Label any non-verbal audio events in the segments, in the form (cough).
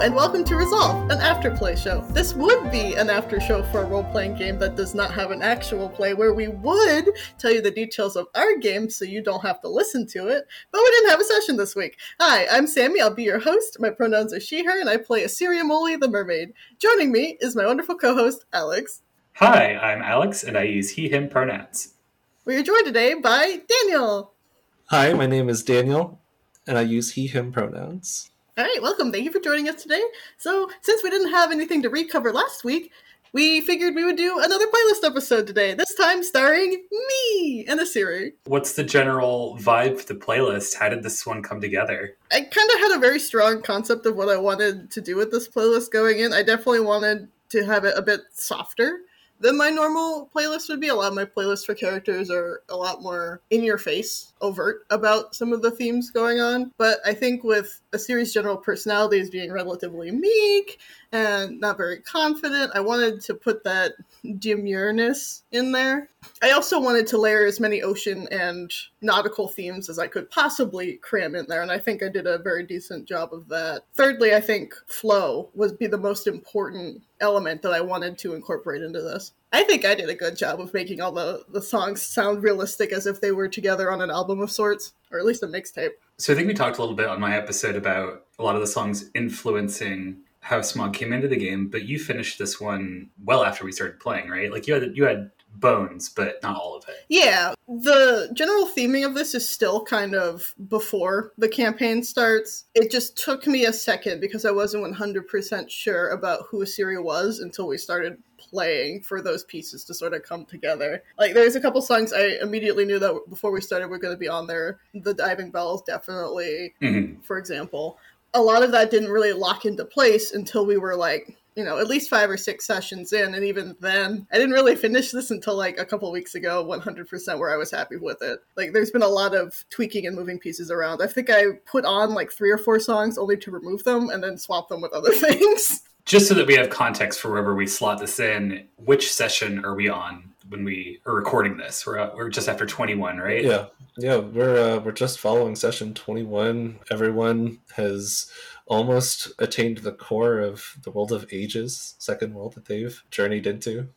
and welcome to Resolve, an afterplay show. This would be an after show for a role playing game that does not have an actual play, where we would tell you the details of our game so you don't have to listen to it, but we didn't have a session this week. Hi, I'm Sammie, I'll be your host. My pronouns are she, her, and I play Isiri Molly the mermaid. Joining me is my wonderful co host, Alex. Hi, I'm Alex, and I use he, him pronouns. We are joined today by Daniel. Hi, my name is Daniel, and I use he, him pronouns. All right, welcome. Thank you for joining us today. So, since we didn't have anything to recover last week, we figured we would do another playlist episode today, this time starring me and Isiri. What's the general vibe for the playlist? How did this one come together? I kind of had a very strong concept of what I wanted to do with this playlist going in. I definitely wanted to have it a bit softer than my normal playlist would be. A lot of my playlists for characters are a lot more in your face, overt about some of the themes going on. But I think with Isiri's general personalities being relatively meek and not very confident, I wanted to put that demureness in there. I also wanted to layer as many ocean and nautical themes as I could possibly cram in there, and I think I did a very decent job of that. Thirdly, I think flow would be the most important element that I wanted to incorporate into this. I think I did a good job of making all the, the songs sound realistic as if they were together on an album of sorts, or at least a mixtape. So I think we talked a little bit on my episode about a lot of the songs influencing how Smog came into the game, but you finished this one well after we started playing, right? Like you had you had bones, but not all of it. Yeah, the general theming of this is still kind of before the campaign starts. It just took me a second because I wasn't 100% sure about who Isiri was until we started playing for those pieces to sort of come together. Like there's a couple songs I immediately knew that before we started were going to be on there. The Diving Bells definitely, mm-hmm. for example. A lot of that didn't really lock into place until we were like you know, at least five or six sessions in. And even then, I didn't really finish this until like a couple weeks ago, 100% where I was happy with it. Like, there's been a lot of tweaking and moving pieces around. I think I put on like three or four songs only to remove them and then swap them with other (laughs) things. Just so that we have context for wherever we slot this in, which session are we on when we are recording this? We're, uh, we're just after 21, right? Yeah. Yeah, we're uh, we're just following session 21. Everyone has almost attained the core of the world of ages, second world that they've journeyed into.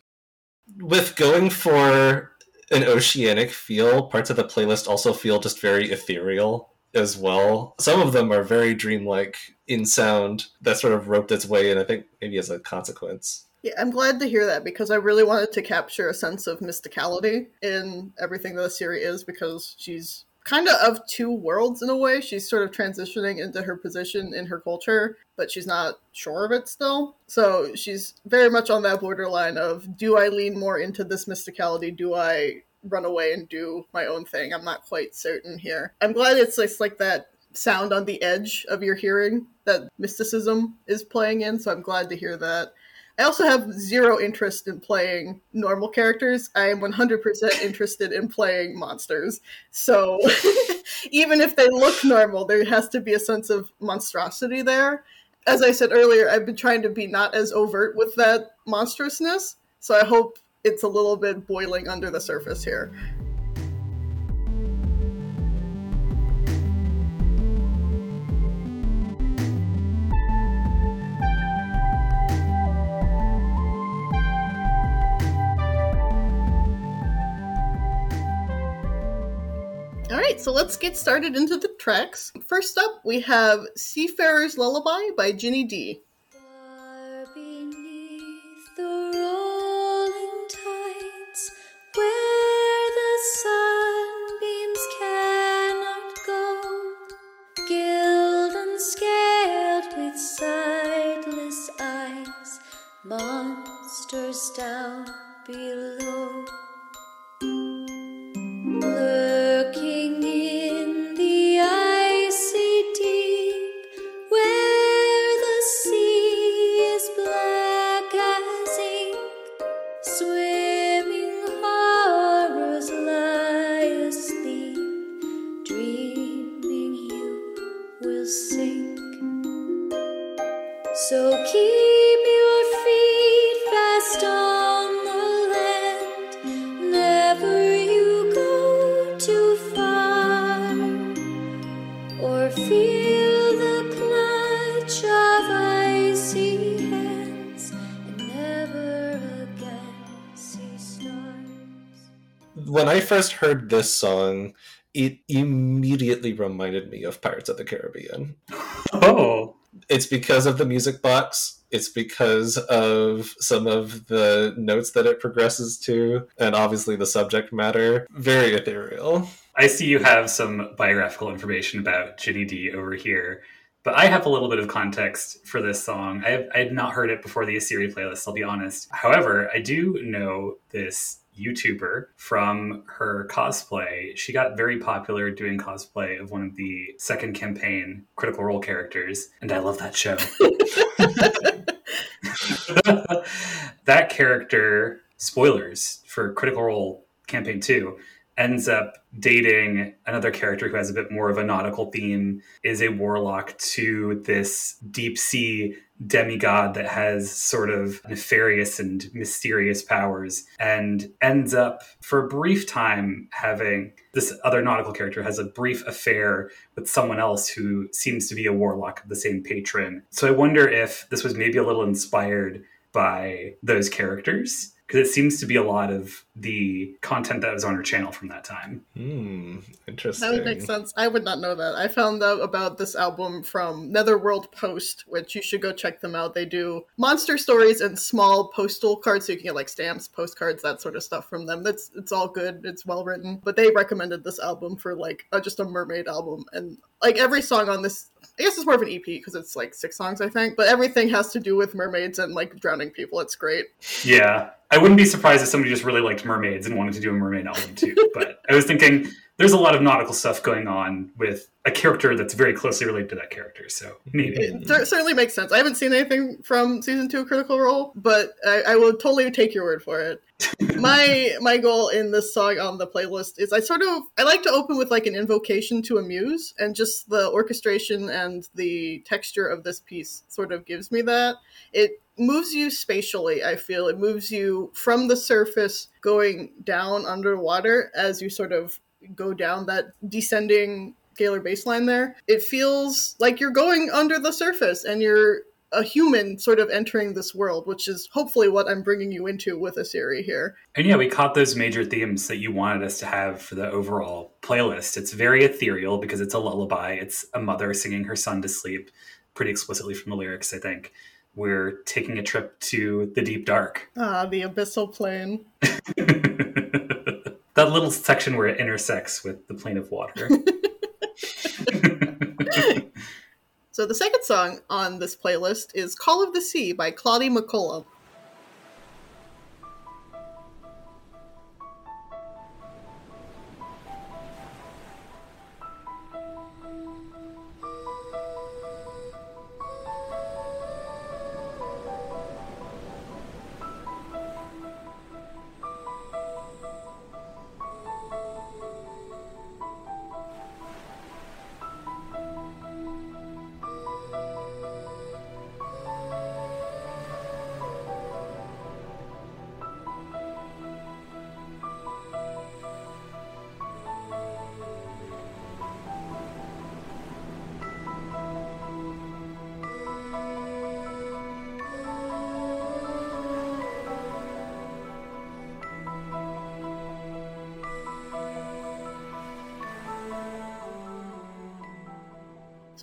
With going for an oceanic feel, parts of the playlist also feel just very ethereal as well. Some of them are very dreamlike in sound that sort of roped its way in, I think maybe as a consequence. Yeah, I'm glad to hear that because I really wanted to capture a sense of mysticality in everything that Isiri is because she's kind of of two worlds in a way. She's sort of transitioning into her position in her culture, but she's not sure of it still. So she's very much on that borderline of do I lean more into this mysticality? Do I run away and do my own thing? I'm not quite certain here. I'm glad it's like, like that sound on the edge of your hearing that mysticism is playing in, so I'm glad to hear that. I also have zero interest in playing normal characters. I am 100% interested in playing monsters. So (laughs) even if they look normal, there has to be a sense of monstrosity there. As I said earlier, I've been trying to be not as overt with that monstrousness. So I hope it's a little bit boiling under the surface here. So let's get started into the tracks. First up, we have Seafarer's Lullaby by Ginny D. first heard this song, it immediately reminded me of Pirates of the Caribbean. Oh, It's because of the music box. It's because of some of the notes that it progresses to, and obviously the subject matter. Very ethereal. I see you have some biographical information about Ginny Di over here, but I have a little bit of context for this song. I, have, I had not heard it before the Isiri playlist, I'll be honest. However, I do know this YouTuber from her cosplay. She got very popular doing cosplay of one of the second campaign Critical Role characters, and I love that show. (laughs) that character, spoilers for Critical Role Campaign 2, ends up dating another character who has a bit more of a nautical theme, is a warlock to this deep sea demigod that has sort of nefarious and mysterious powers, and ends up for a brief time having this other nautical character has a brief affair with someone else who seems to be a warlock of the same patron. So I wonder if this was maybe a little inspired by those characters because it seems to be a lot of the content that was on her channel from that time. Hmm, interesting. That would make sense. I would not know that. I found out about this album from Netherworld Post, which you should go check them out. They do monster stories and small postal cards, so you can get like stamps, postcards, that sort of stuff from them. That's it's all good. It's well written. But they recommended this album for like uh, just a mermaid album, and like every song on this. I guess it's more of an EP because it's like six songs, I think. But everything has to do with mermaids and like drowning people. It's great. Yeah, I wouldn't be surprised if somebody just really liked mermaids and wanted to do a mermaid album too. but I was thinking there's a lot of nautical stuff going on with a character that's very closely related to that character. So maybe. It certainly makes sense. I haven't seen anything from season two of Critical Role, but I, I will totally take your word for it. (laughs) my my goal in this song on the playlist is I sort of I like to open with like an invocation to a muse, and just the orchestration and the texture of this piece sort of gives me that. It moves you spatially. I feel it moves you from the surface going down underwater as you sort of go down that descending scalar baseline there. It feels like you're going under the surface and you're a human sort of entering this world, which is hopefully what I'm bringing you into with Isiri here. And yeah, we caught those major themes that you wanted us to have for the overall playlist. It's very ethereal because it's a lullaby. It's a mother singing her son to sleep, pretty explicitly from the lyrics, I think. We're taking a trip to the deep dark. Ah, the abyssal plane. (laughs) that little section where it intersects with the plane of water. (laughs) (laughs) So the second song on this playlist is Call of the Sea by Claudie Mackula.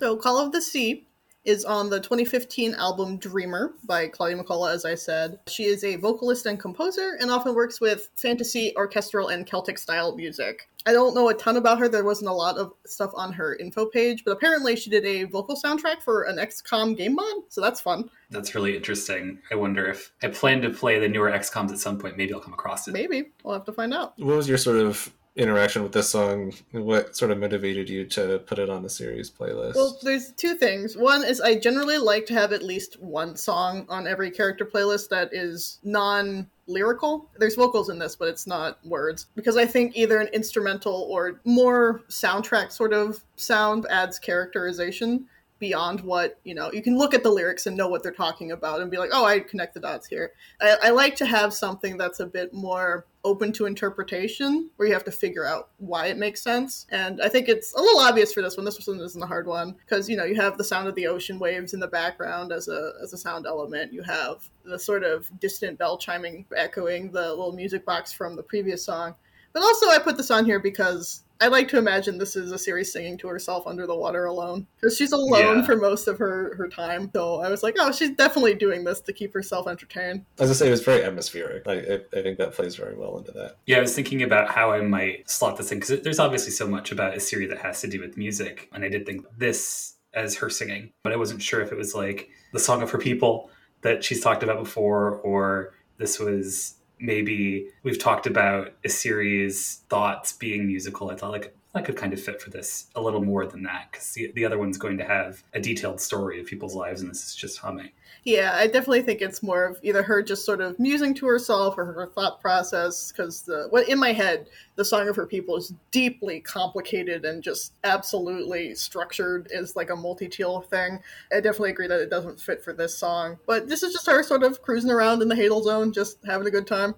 So Call of the Sea is on the 2015 album Dreamer by Claudia Mackula, as I said. She is a vocalist and composer and often works with fantasy, orchestral, and Celtic style music. I don't know a ton about her. There wasn't a lot of stuff on her info page, but apparently she did a vocal soundtrack for an XCOM game mod, so that's fun. That's really interesting. I wonder if I plan to play the newer XComs at some point. Maybe I'll come across it. Maybe. We'll have to find out. What was your sort of interaction with this song? What sort of motivated you to put it on the Isiri playlist? Well, there's two things. One is I generally like to have at least one song on every character playlist that is non lyrical. There's vocals in this, but it's not words. Because I think either an instrumental or more soundtrack sort of sound adds characterization beyond what, you know, you can look at the lyrics and know what they're talking about and be like, oh, I connect the dots here. I, I like to have something that's a bit more open to interpretation where you have to figure out why it makes sense. And I think it's a little obvious for this one. This one isn't a hard one because you know you have the sound of the ocean waves in the background as a as a sound element. You have the sort of distant bell chiming echoing the little music box from the previous song. But also, I put this on here because I like to imagine this is Isiri singing to herself under the water alone because she's alone Yeah. for most of her her time. So I was like, oh, she's definitely doing this to keep herself entertained. As I say, it was very atmospheric. Like, I, I think that plays very well into that. Yeah, I was thinking about how I might slot this in because there's obviously so much about Isiri that has to do with music, and I did think this as her singing, but I wasn't sure if it was like the song of her people that she's talked about before, or this was maybe we've talked about Isiri's thoughts being musical. I thought like that could kind of fit for this a little more than that because the, the other one's going to have a detailed story of people's lives, and this is just humming. Yeah, I definitely think it's more of either her just sort of musing to herself or her thought process. Because the what in my head, the song of her people is deeply complicated and just absolutely structured as like a multi-teal thing. I definitely agree that it doesn't fit for this song, but this is just her sort of cruising around in the hadal zone, just having a good time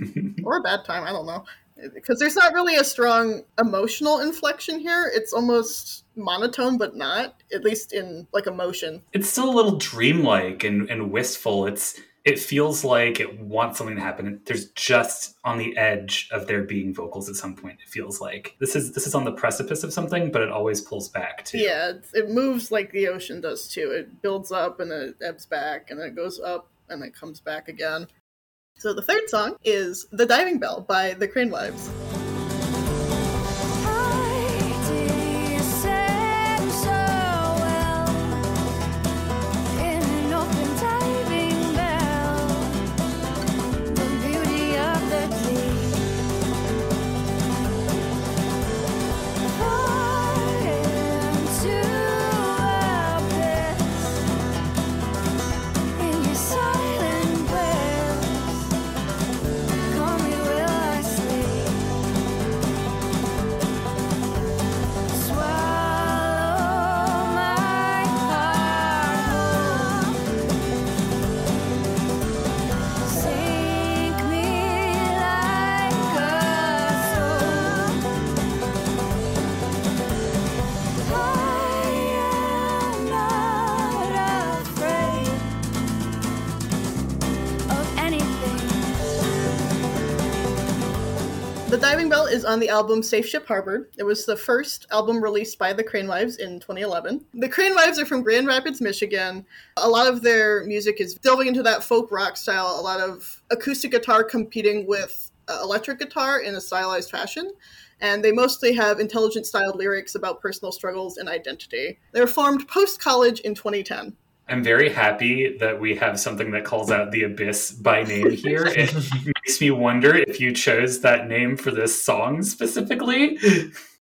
(laughs) or a bad time. I don't know. Because there's not really a strong emotional inflection here. It's almost monotone, but not, at least in like emotion. it's still a little dreamlike and, and wistful. It's it feels like it wants something to happen. There's just on the edge of there being vocals at some point. It feels like this is this is on the precipice of something, but it always pulls back too. Yeah, it, it moves like the ocean does too. It builds up and then it ebbs back and then it goes up and then comes back again. So the third song is The Diving Bell by the Crane Wives. On the album Safe Ship Harbor. It was the first album released by the Crane Wives in 2011. The Crane Wives are from Grand Rapids, Michigan. A lot of their music is delving into that folk rock style, a lot of acoustic guitar competing with uh, electric guitar in a stylized fashion. And they mostly have intelligent styled lyrics about personal struggles and identity. They were formed post college in 2010. I'm very happy that we have something that calls out the abyss by name here. (laughs) It makes me wonder if you chose that name for this song specifically.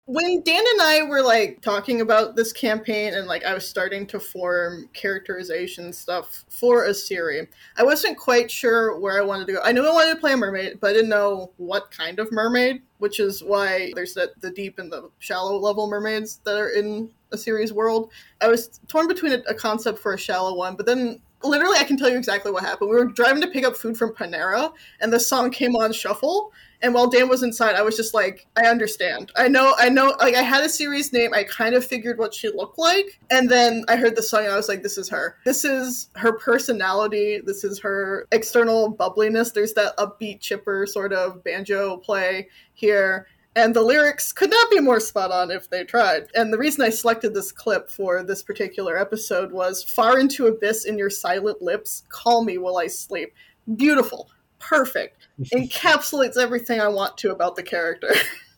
when Dan and I were like talking about this campaign and like I was starting to form characterization stuff for Isiri, I wasn't quite sure where I wanted to go. I knew I wanted to play a mermaid, but I didn't know what kind of mermaid, which is why there's that the deep and the shallow level mermaids that are in Isiri's world. I was torn between a, a concept for a shallow one, but then literally I can tell you exactly what happened. We were driving to pick up food from Panera and the song came on shuffle and while Dan was inside, I was just like, I understand. I know, I know, like, I had Isiri's name. I kind of figured what she looked like. And then I heard the song and I was like, this is her. This is her personality. This is her external bubbliness. There's that upbeat, chipper sort of banjo play here. And the lyrics could not be more spot on if they tried. And the reason I selected this clip for this particular episode was Far into abyss in your silent lips, call me while I sleep. Beautiful. Perfect (laughs) encapsulates everything I want to about the character. (laughs)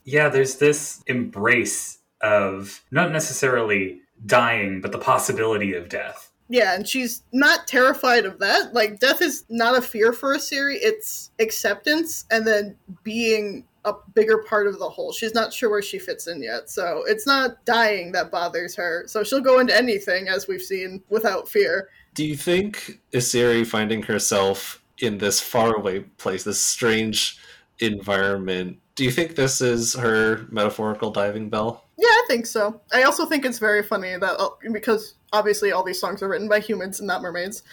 Yeah, there's this embrace of not necessarily dying, but the possibility of death. yeah, and she's not terrified of that. Like death is not a fear for Isiri, it's acceptance and then being a bigger part of the whole. She's not sure where she fits in yet. So it's not dying that bothers her. So she'll go into anything as we've seen without fear. Do you think Isiri finding herself in this faraway place, this strange environment, do you think this is her metaphorical diving bell? Yeah, I think so. I also think it's very funny that uh, because obviously all these songs are written by humans and not mermaids,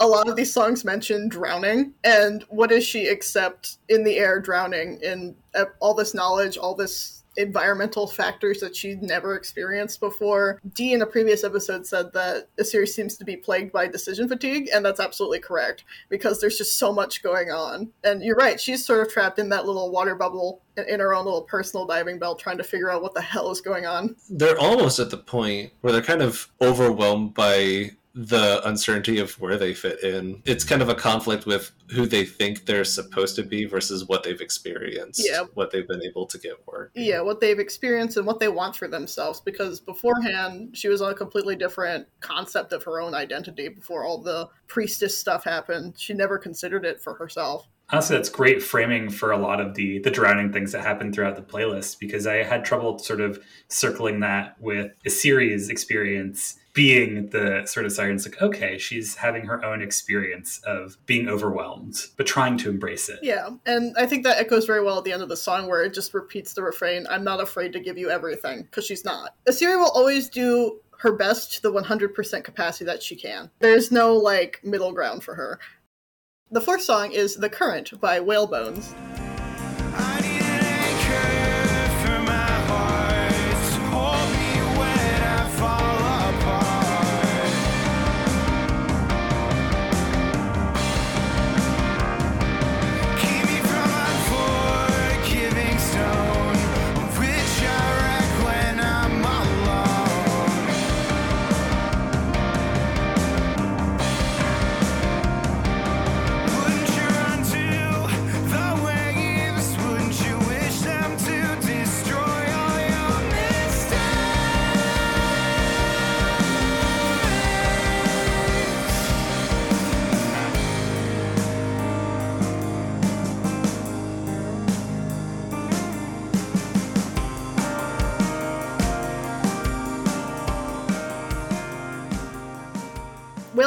a lot of these songs mention drowning. And what does she accept in the air drowning in uh, all this knowledge, all this environmental factors that she'd never experienced before. Dee in a previous episode said that the series seems to be plagued by decision fatigue, and that's absolutely correct because there's just so much going on. And you're right, she's sort of trapped in that little water bubble in- in her own little personal diving bell trying to figure out what the hell is going on. They're almost at the point where they're kind of overwhelmed by the uncertainty of where they fit in. It's kind of a conflict with who they think they're supposed to be versus what they've experienced, Yeah. what they've been able to get work. Yeah, what they've experienced and what they want for themselves. Because beforehand, she was on a completely different concept of her own identity before all the priestess stuff happened. She never considered it for herself. Honestly, that's great framing for a lot of the the drowning things that happen throughout the playlist because I had trouble sort of circling that with Isiri's experience being the sort of sirens like okay she's having her own experience of being overwhelmed but trying to embrace it Yeah, and I think that echoes very well at the end of the song where it just repeats the refrain, I'm not afraid to give you everything, because she's not. Isiri will always do her best to the 100% capacity that she can. There's no, like, middle ground for her. The fourth song is The Current by Whalebones.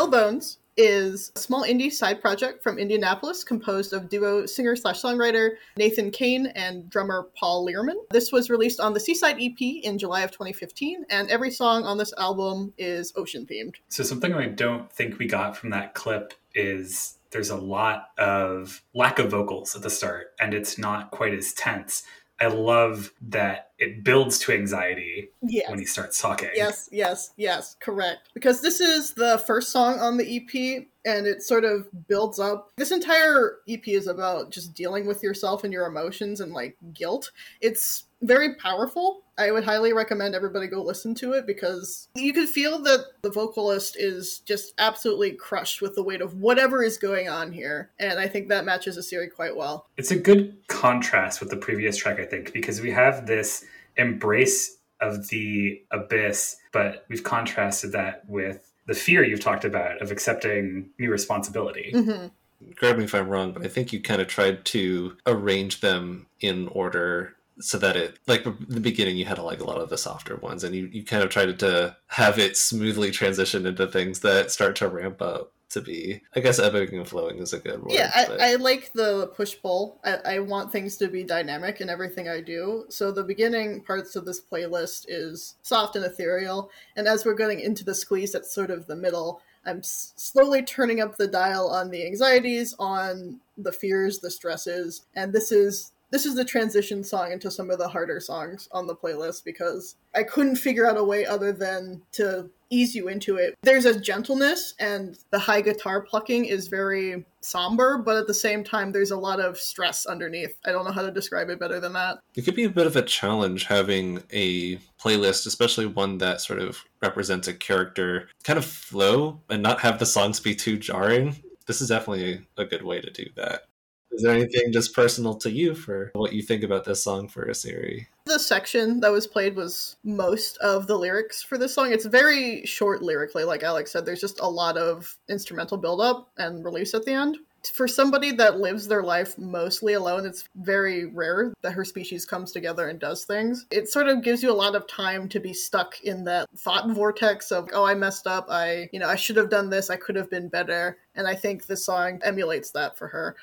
Whalebones is a small indie side project from Indianapolis composed of duo singer slash songwriter Nathan Kane and drummer Paul Learman. This was released on the Seaside EP in July of 2015, and every song on this album is ocean themed. So something I don't think we got from that clip is there's a lot of lack of vocals at the start, and it's not quite as tense. I love that it builds to anxiety Yes. when he starts talking. Yes, yes, yes, correct. Because this is the first song on the EP and it sort of builds up. This entire EP is about just dealing with yourself and your emotions and like guilt. It's very powerful. I would highly recommend everybody go listen to it because you can feel that the vocalist is just absolutely crushed with the weight of whatever is going on here. And I think that matches Isiri quite well. It's a good contrast with the previous track, I think, because we have this embrace of the abyss, but we've contrasted that with the fear you've talked about of accepting new responsibility. hmm Correct me if I'm wrong, but I think you kind of tried to arrange them in order so that it like the beginning you had like a lot of the softer ones and you, you kind of tried to have it smoothly transition into things that start to ramp up to be i guess ebbing and flowing is a good word Yeah, but- I, I like the push pull. I, I want things to be dynamic in everything I do. So the beginning parts of this playlist is soft and ethereal, and as we're going into the squeeze, that's sort of the middle. I'm s- slowly turning up the dial on the anxieties, on the fears, the stresses, and this is this is the transition song into some of the harder songs on the playlist because I couldn't figure out a way other than to ease you into it. There's a gentleness and the high guitar plucking is very somber, but at the same time there's a lot of stress underneath. I don't know how to describe it better than that. it could be a bit of a challenge having a playlist especially one that sort of represents a character kind of flow and not have the songs be too jarring this is definitely a good way to do that is there anything just personal to you for what you think about this song for Isiri The section that was played was most of the lyrics for this song. It's very short lyrically, like Alex said. There's just a lot of instrumental build-up and release at the end. For somebody that lives their life mostly alone, it's very rare that her species comes together and does things. It sort of gives you a lot of time to be stuck in that thought vortex of, oh, I messed up. I, you know, I should have done this. I could have been better. And I think this song emulates that for her.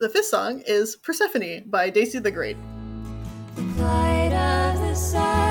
The fifth song is Persephone by Daisy the Great. The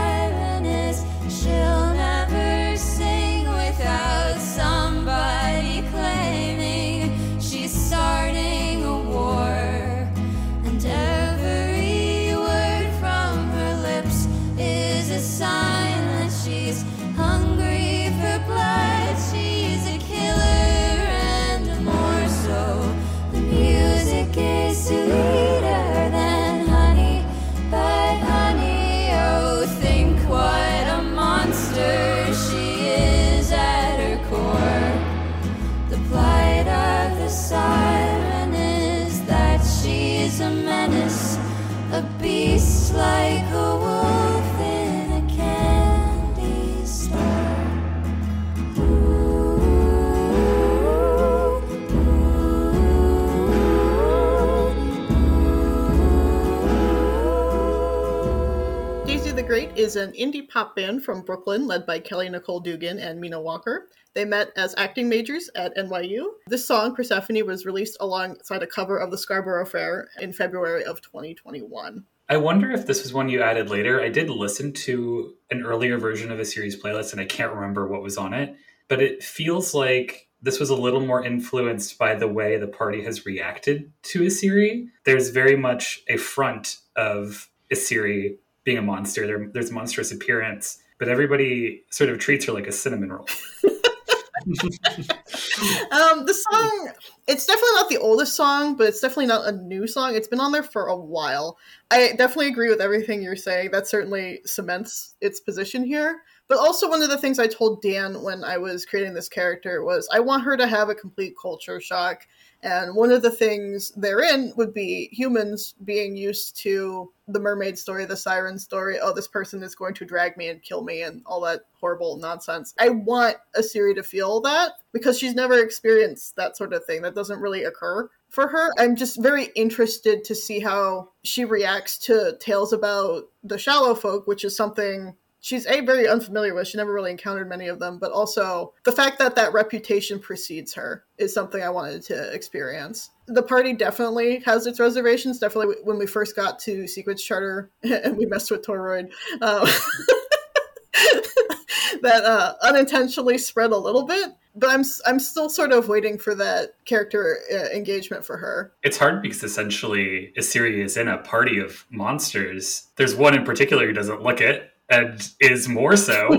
is an indie pop band from Brooklyn led by Kelly Nicole Dugan and Mina Walker. They met as acting majors at NYU. This song, Persephone, was released alongside a cover of the Scarborough Fair in February of 2021. I wonder if this was one you added later. I did listen to an earlier version of Isiri's playlist and I can't remember what was on it, but it feels like this was a little more influenced by the way the party has reacted to Isiri. There's very much a front of Isiri being a monster. There, there's monstrous appearance, but everybody sort of treats her like a cinnamon roll. (laughs) Um, the song, it's definitely not the oldest song, but it's definitely not a new song. It's been on there for a while. I definitely agree with everything you're saying. That certainly cements its position here. But also, one of the things I told Dan when I was creating this character was I want her to have a complete culture shock. And one of the things therein would be humans being used to the mermaid story, the siren story. Oh, this person is going to drag me and kill me, and all that horrible nonsense. I want Isiri to feel that because she's never experienced that sort of thing. That doesn't really occur for her. I'm just very interested to see how she reacts to tales about the shallow folk, which is something she's a very unfamiliar with. She never really encountered many of them, but also the fact that that reputation precedes her is something I wanted to experience. The party definitely has its reservations. Definitely when we first got to Sequence Charter (laughs) and we messed with Toroid. Um, (laughs) that uh, unintentionally spread a little bit, but I'm I'm still sort of waiting for that character uh, engagement for her. It's hard because essentially Isiri is in a party of monsters. There's one in particular who doesn't look it and is more so. (laughs)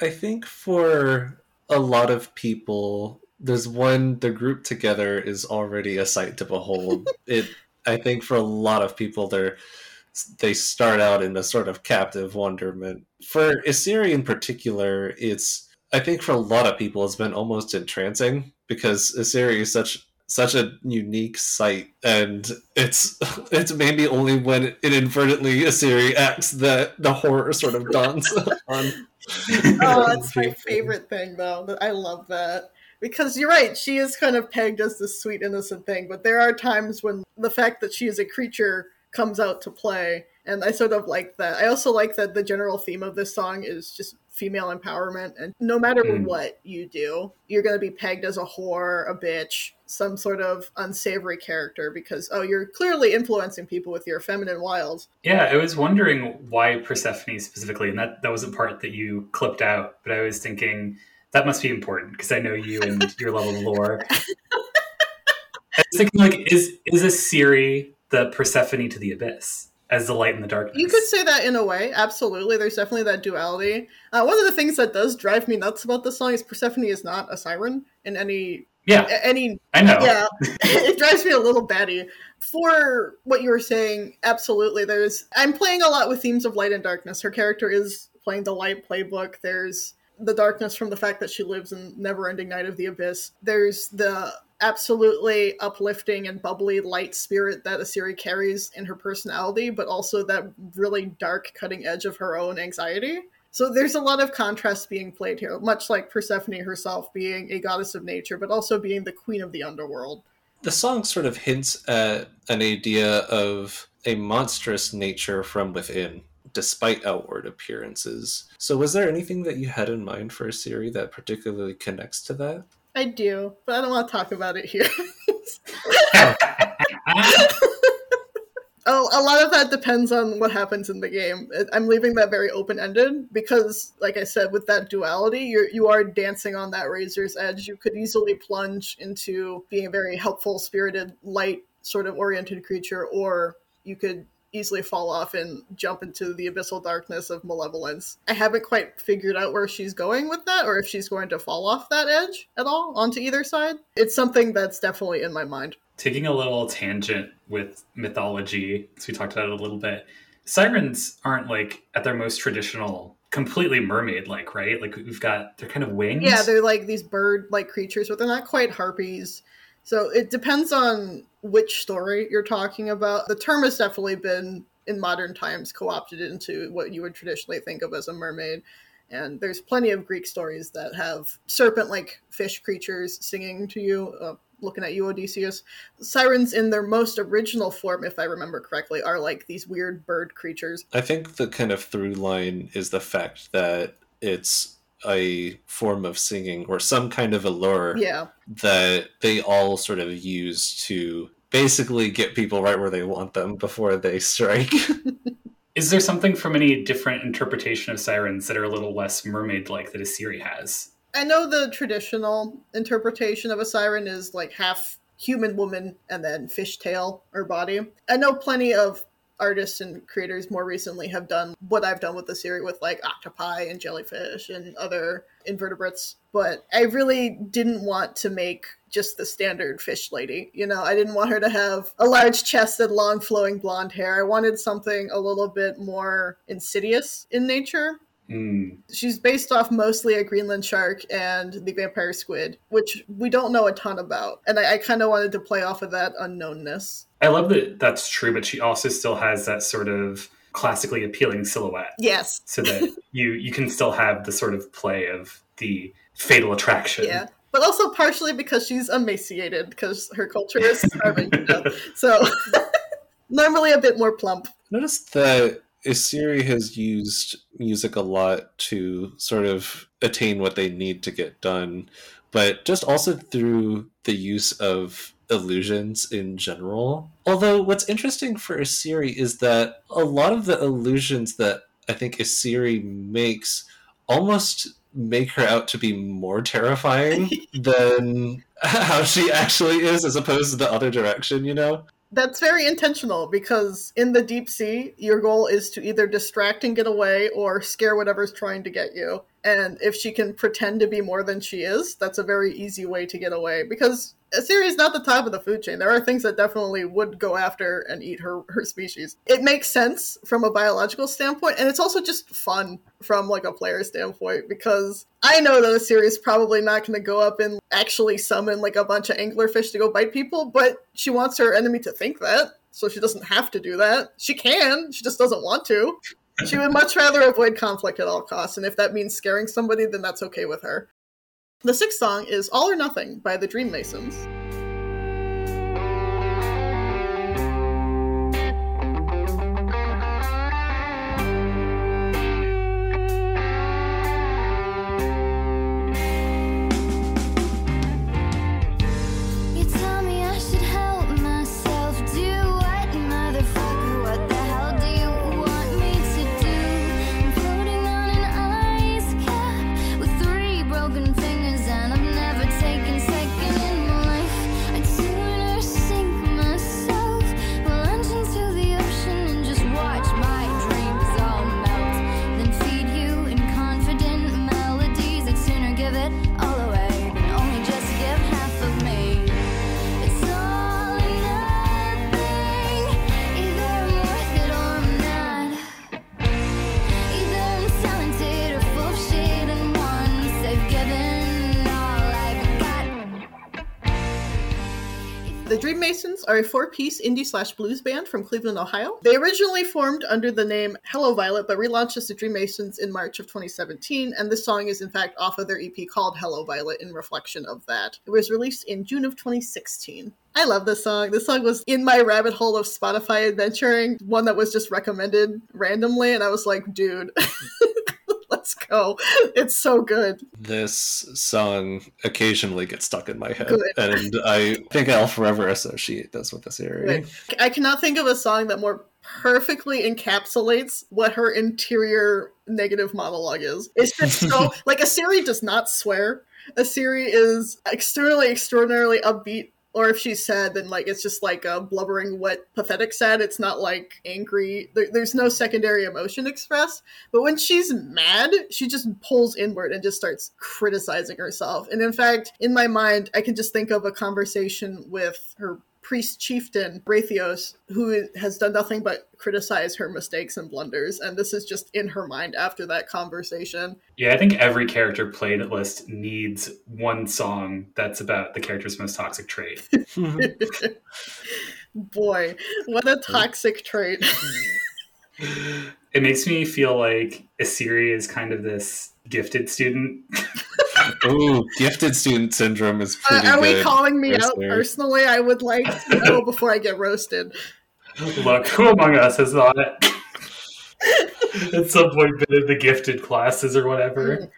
I think for a lot of people, there's one the group together is already a sight to behold. (laughs) it I think for a lot of people they're they start out in a sort of captive wonderment. For Isiri in particular, it's I think for a lot of people it's been almost entrancing because Isiri is such such a unique sight and it's (laughs) it's maybe only when inadvertently Isiri acts that the horror sort of dawns (laughs) on oh, that's (laughs) my favorite thing, though. I love that. Because you're right, she is kind of pegged as this sweet, innocent thing, but there are times when the fact that she is a creature comes out to play, and I sort of like that. I also like that the general theme of this song is just female empowerment, and no matter Mm. what you do, you're going to be pegged as a whore, a bitch, some sort of unsavory character, because, oh, you're clearly influencing people with your feminine wiles. Yeah, I was wondering why Persephone specifically, and that that was a part that you clipped out. But I was thinking that must be important because I know you and your level of lore. (laughs) I was thinking, like, is is Isiri the Persephone to the abyss as the light in the darkness? You could say that in a way, absolutely. There's definitely that duality. Uh, one of the things that does drive me nuts about this song is Persephone is not a siren in any yeah, any. I know. Yeah, (laughs) (laughs) it drives me a little batty. For what you were saying, absolutely. There's I'm playing a lot with themes of light and darkness. Her character is playing the light playbook. There's the darkness from the fact that she lives in never-ending night of the abyss. There's the absolutely uplifting and bubbly light spirit that Isiri carries in her personality, but also that really dark cutting edge of her own anxiety. So there's a lot of contrast being played here, much like Persephone herself being a goddess of nature, but also being the queen of the underworld. the song sort of hints at an idea of a monstrous nature from within despite outward appearances so was there anything that you had in mind for Isiri that particularly connects to that I do, but I don't want to talk about it here. (laughs) Oh, a lot of that depends on what happens in the game. I'm leaving that very open ended because, like I said, with that duality, you're you are dancing on that razor's edge. You could easily plunge into being a very helpful, spirited, light sort of oriented creature, or you could easily fall off and jump into the abyssal darkness of malevolence. I haven't quite figured out where she's going with that, or if she's going to fall off that edge at all onto either side. It's something that's definitely in my mind. Taking a little tangent with mythology, as we talked about it a little bit, sirens aren't like at their most traditional, completely mermaid like, right? Like we've got they're kind of wings. Yeah, they're like these bird like creatures, but they're not quite harpies. So it depends on which story you're talking about. The term has definitely been in modern times co-opted into what you would traditionally think of as a mermaid. And there's plenty of Greek stories that have serpent-like fish creatures singing to you, uh, looking at you, Odysseus. Sirens, in their most original form, if I remember correctly, are like these weird bird creatures. I think the kind of through line is the fact that it's a form of singing or some kind of allure Yeah, that they all sort of use to basically get people right where they want them before they strike. (laughs) Is there something from any different interpretation of sirens that are a little less mermaid like that Isiri has? I know the traditional interpretation of a siren is like half human woman and then fishtail or body. I know plenty of artists and creators more recently have done what I've done with the series with like octopi and jellyfish and other invertebrates, but I really didn't want to make just the standard fish lady. You know, I didn't want her to have a large chest and long flowing blonde hair. I wanted something a little bit more insidious in nature Hmm. she's based off mostly a Greenland shark and the vampire squid, which we don't know a ton about. And I, I kind of wanted to play off of that unknownness. I love that that's true, but she also still has that sort of classically appealing silhouette. Yes. So that (laughs) you you can still have the sort of play of the fatal attraction. Yeah. But also partially because she's emaciated, because her culture is starving. you know? (laughs) So (laughs) normally a bit more plump. Notice that Isiri has used music a lot to sort of attain what they need to get done, but just also through the use of illusions in general. Although, what's interesting for Isiri is that a lot of the illusions that I think Isiri makes almost make her out to be more terrifying (laughs) than (laughs) how she actually is, as opposed to the other direction, you know? That's very intentional because in the deep sea, your goal is to either distract and get away or scare whatever's trying to get you. And if she can pretend to be more than she is, that's a very easy way to get away because Isiri is not the top of the food chain. There are things that definitely would go after and eat her, her species. It makes sense from a biological standpoint, and it's also just fun from like a player standpoint because I know that Isiri is probably not going to go up and actually summon like a bunch of anglerfish to go bite people, but she wants her enemy to think that, so she doesn't have to do that. She can, she just doesn't want to. She would much rather avoid conflict at all costs, and if that means scaring somebody, then that's okay with her. The sixth song is All or Nothing by the Dream Masons. Are a four piece indie slash blues band from Cleveland, Ohio. They originally formed under the name Hello Violet, but relaunched as the Dream Masons in March of 2017, and this song is in fact off of their EP called Hello Violet in reflection of that. It was released in June of 2016. I love this song. This song was in my rabbit hole of Spotify adventuring, one that was just recommended randomly, and I was like, dude, (laughs) go. It's so good. This song occasionally gets stuck in my head, Good. and I think I'll forever associate this with this area. Good. I cannot think of a song that more perfectly encapsulates what her interior negative monologue is. It's just so (laughs) like A Isiri does not swear. A Isiri is externally extraordinarily upbeat. Or if she's sad, then like it's just like a blubbering, wet, pathetic sad. It's not like angry. There, there's no secondary emotion expressed. But when she's mad, she just pulls inward and just starts criticizing herself. And in fact, in my mind, I can just think of a conversation with her priest chieftain Braithios, who has done nothing but criticize her mistakes and blunders, and this is just in her mind after that conversation. Yeah, I think every character playlist needs one song that's about the character's most toxic trait. (laughs) (laughs) Boy, what a toxic trait. It makes me feel like Isiri is kind of this gifted student. (laughs) Ooh, gifted student syndrome is Uh, pretty are we calling me out listener. personally? I would like to know before I get roasted. Look, who among us has not at some point been in the gifted classes or whatever?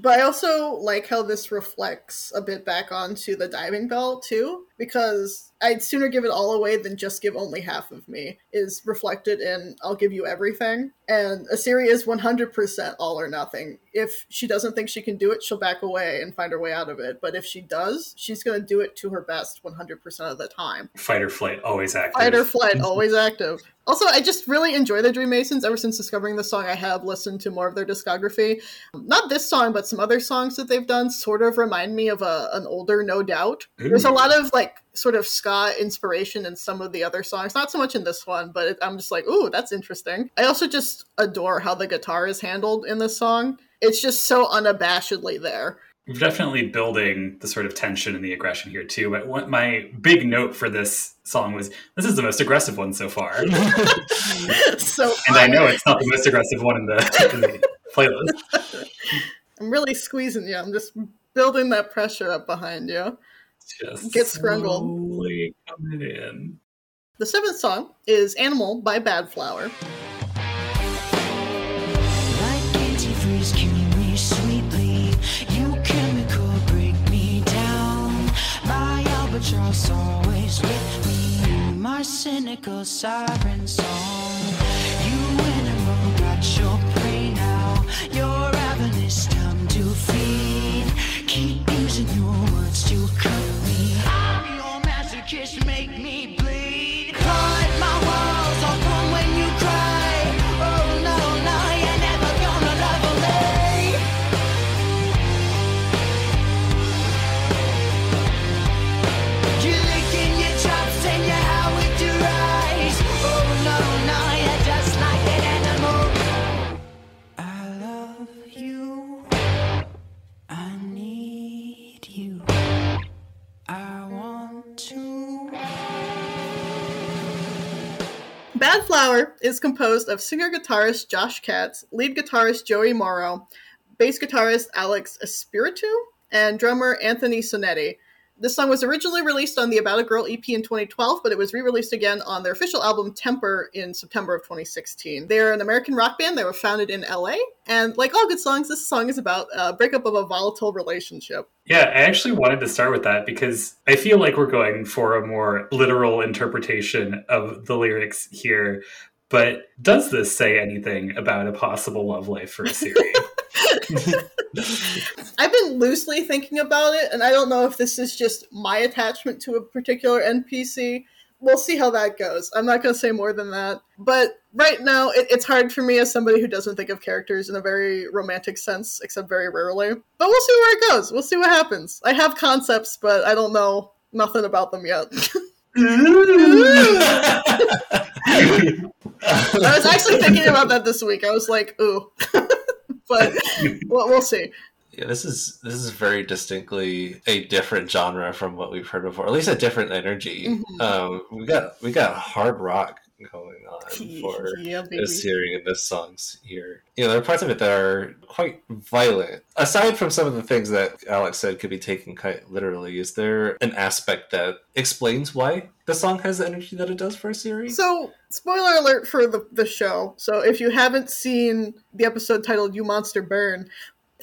But I also like how this reflects a bit back onto the diving bell too, because I'd sooner give it all away than just give only half of me. Is reflected in I'll give you everything, and Isiri is one hundred percent all or nothing. If she doesn't think she can do it, she'll back away and find her way out of it. But if she does, she's going to do it to her best one hundred percent of the time. Fight or flight, always active. Fight or flight, always active. Also, I just really enjoy the Dream Masons. Ever since discovering the song, I have listened to more of their discography. Not this song, but some other songs that they've done sort of remind me of a, an older No Doubt. There's a lot of like sort of ska inspiration in some of the other songs. Not so much in this one, but it, I'm just like, ooh, that's interesting. I also just adore how the guitar is handled in this song. It's just so unabashedly there. We're definitely building the sort of tension and the aggression here too. But what my big note for this song was this is the most aggressive one so far. (laughs) so and I know it's not the most aggressive one in the, in the playlist. (laughs) I'm really squeezing you. I'm just building that pressure up behind you. Just Get scrungled. slowly coming in. The seventh song is Animal by Badflower. Albatross always with me. My cynical siren song. You animal got your prey now. Your ravenous time to feed. Keep using your words to cut Badflower is composed of singer guitarist Josh Katz, lead guitarist Joey Morrow, bass guitarist Alex Espiritu, and drummer Anthony Sonetti. This song was originally released on the About a Girl EP in 2012, but it was re released again on their official album Temper in September of 2016. They're an American rock band. They were founded in LA, and like all good songs, this song is about a breakup of a volatile relationship. Yeah, I actually wanted to start with that because I feel like we're going for a more literal interpretation of the lyrics here. But does this say anything about a possible love life for Isiri? (laughs) I've been loosely thinking about it, and I don't know if this is just my attachment to a particular NPC. We'll see how that goes. I'm not going to say more than that. But right now, it, it's hard for me as somebody who doesn't think of characters in a very romantic sense, except very rarely. But we'll see where it goes. We'll see what happens. I have concepts, but I don't know nothing about them yet. (laughs) I was actually thinking about that this week. I was like, ooh. (laughs) but (laughs) we'll, we'll see. Yeah, this is this is very distinctly a different genre from what we've heard before. At least a different energy. Mhm. Um, we got we got hard rock going on (laughs) for yeah, baby. this hearing in this songs here. You know, there are parts of it that are quite violent. Aside from some of the things that Alex said could be taken quite literally, is there an aspect that explains why the song has the energy that it does for Isiri? So, spoiler alert for the, the show. So, if you haven't seen the episode titled You Monster Burn,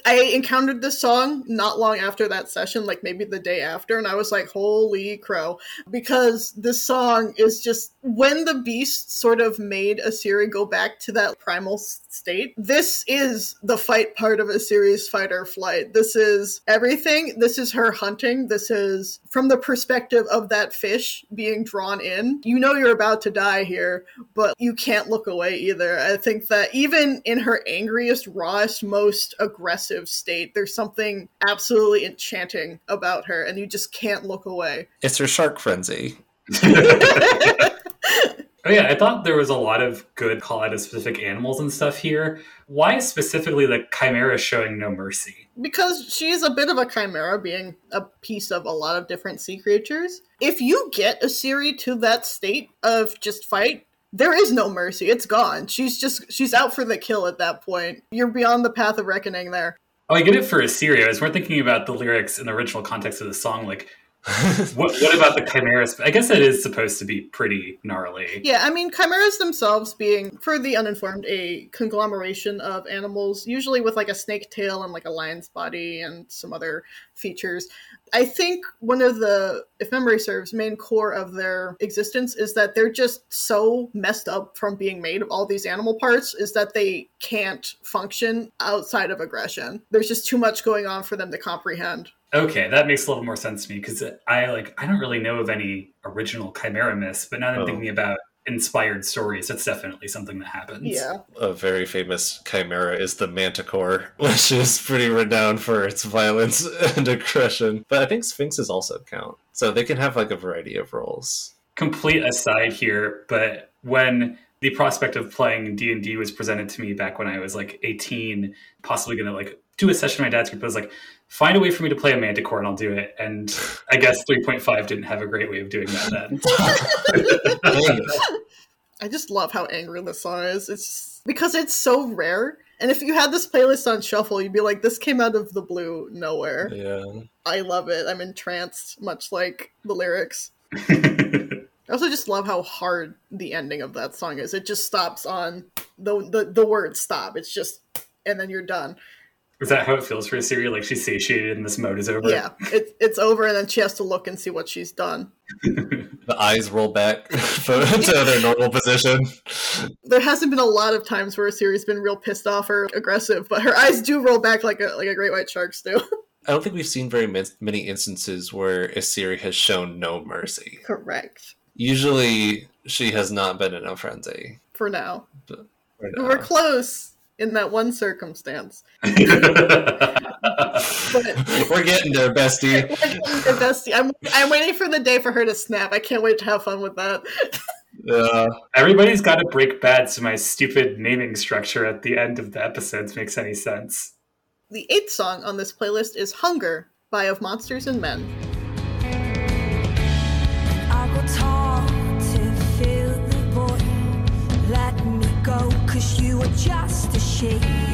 I encountered this song not long after that session, like maybe the day after, and I was like, holy crow. Because this song is just when the beast sort of made Isiri go back to that primal state. This is the fight part of Isiri's fight or flight. This is everything. This is her hunting. This is from the perspective of that fish being drawn in. You know you're about to die here, but you can't look away either. I think that even in her angriest, rawest, most aggressive state, there's something absolutely enchanting about her, and you just can't look away. It's her shark frenzy. (laughs) (laughs) Oh yeah, I thought there was a lot of good call out of specific animals and stuff here. Why specifically the chimera showing no mercy? because she's a bit of a chimera, being a piece of a lot of different sea creatures. If you get Isiri to that state of just fight, there is no mercy. It's gone. She's just she's out for the kill at that point. You're beyond the path of reckoning there. Oh, I get it for Isiri. I was more thinking about the lyrics in the original context of the song. Like, (laughs) what, what about the chimeras? I guess it is supposed to be pretty gnarly. Yeah, I mean, chimeras themselves being, for the uninformed, a conglomeration of animals, usually with like a snake tail and like a lion's body and some other features. I think one of the, if memory serves, main core of their existence is that they're just so messed up from being made of all these animal parts is that they can't function outside of aggression. There's just too much going on for them to comprehend. Okay, that makes a little more sense to me because I like I don't really know of any original chimera myths, but now that I'm Oh. thinking about inspired stories, that's definitely something that happens. Yeah. a very famous chimera is the manticore, (laughs) which is pretty renowned for its violence (laughs) and aggression. But I think sphinxes also count. So they can have like a variety of roles. complete aside here, but when the prospect of playing D and D was presented to me back when I was like 18, possibly gonna like do a session in my dad's group, I was like, find a way for me to play a manticore and I'll do it. And I guess 3.5 didn't have a great way of doing that then. (laughs) I just love how angry this song is. It's because it's so rare. And if you had this playlist on shuffle, you'd be like, this came out of the blue nowhere. yeah. I love it. I'm entranced, much like the lyrics. (laughs) I also just love how hard the ending of that song is. It just stops on the the, the word stop. It's just and then you're done. Is that how it feels for Isiri? Like she's satiated and this mode is over? Yeah. It, it's over and then she has to look and see what she's done. (laughs) The eyes roll back (laughs) to their normal position. There hasn't been a lot of times where Isiri's been real pissed off or aggressive, but her eyes do roll back like a like a great white shark's do. (laughs) I don't think we've seen very many instances where a Isiri has shown no mercy. Correct. Usually, she has not been in a frenzy. For now. Right We We're close in that one circumstance. (laughs) But We're getting there, bestie. the bestie. I'm I'm waiting for the day for her to snap. I can't wait to have fun with that. Yeah. Everybody's got to break bad so my stupid naming structure at the end of the episodes makes any sense. The eighth song on this playlist is Hunger by Of Monsters and Men. Just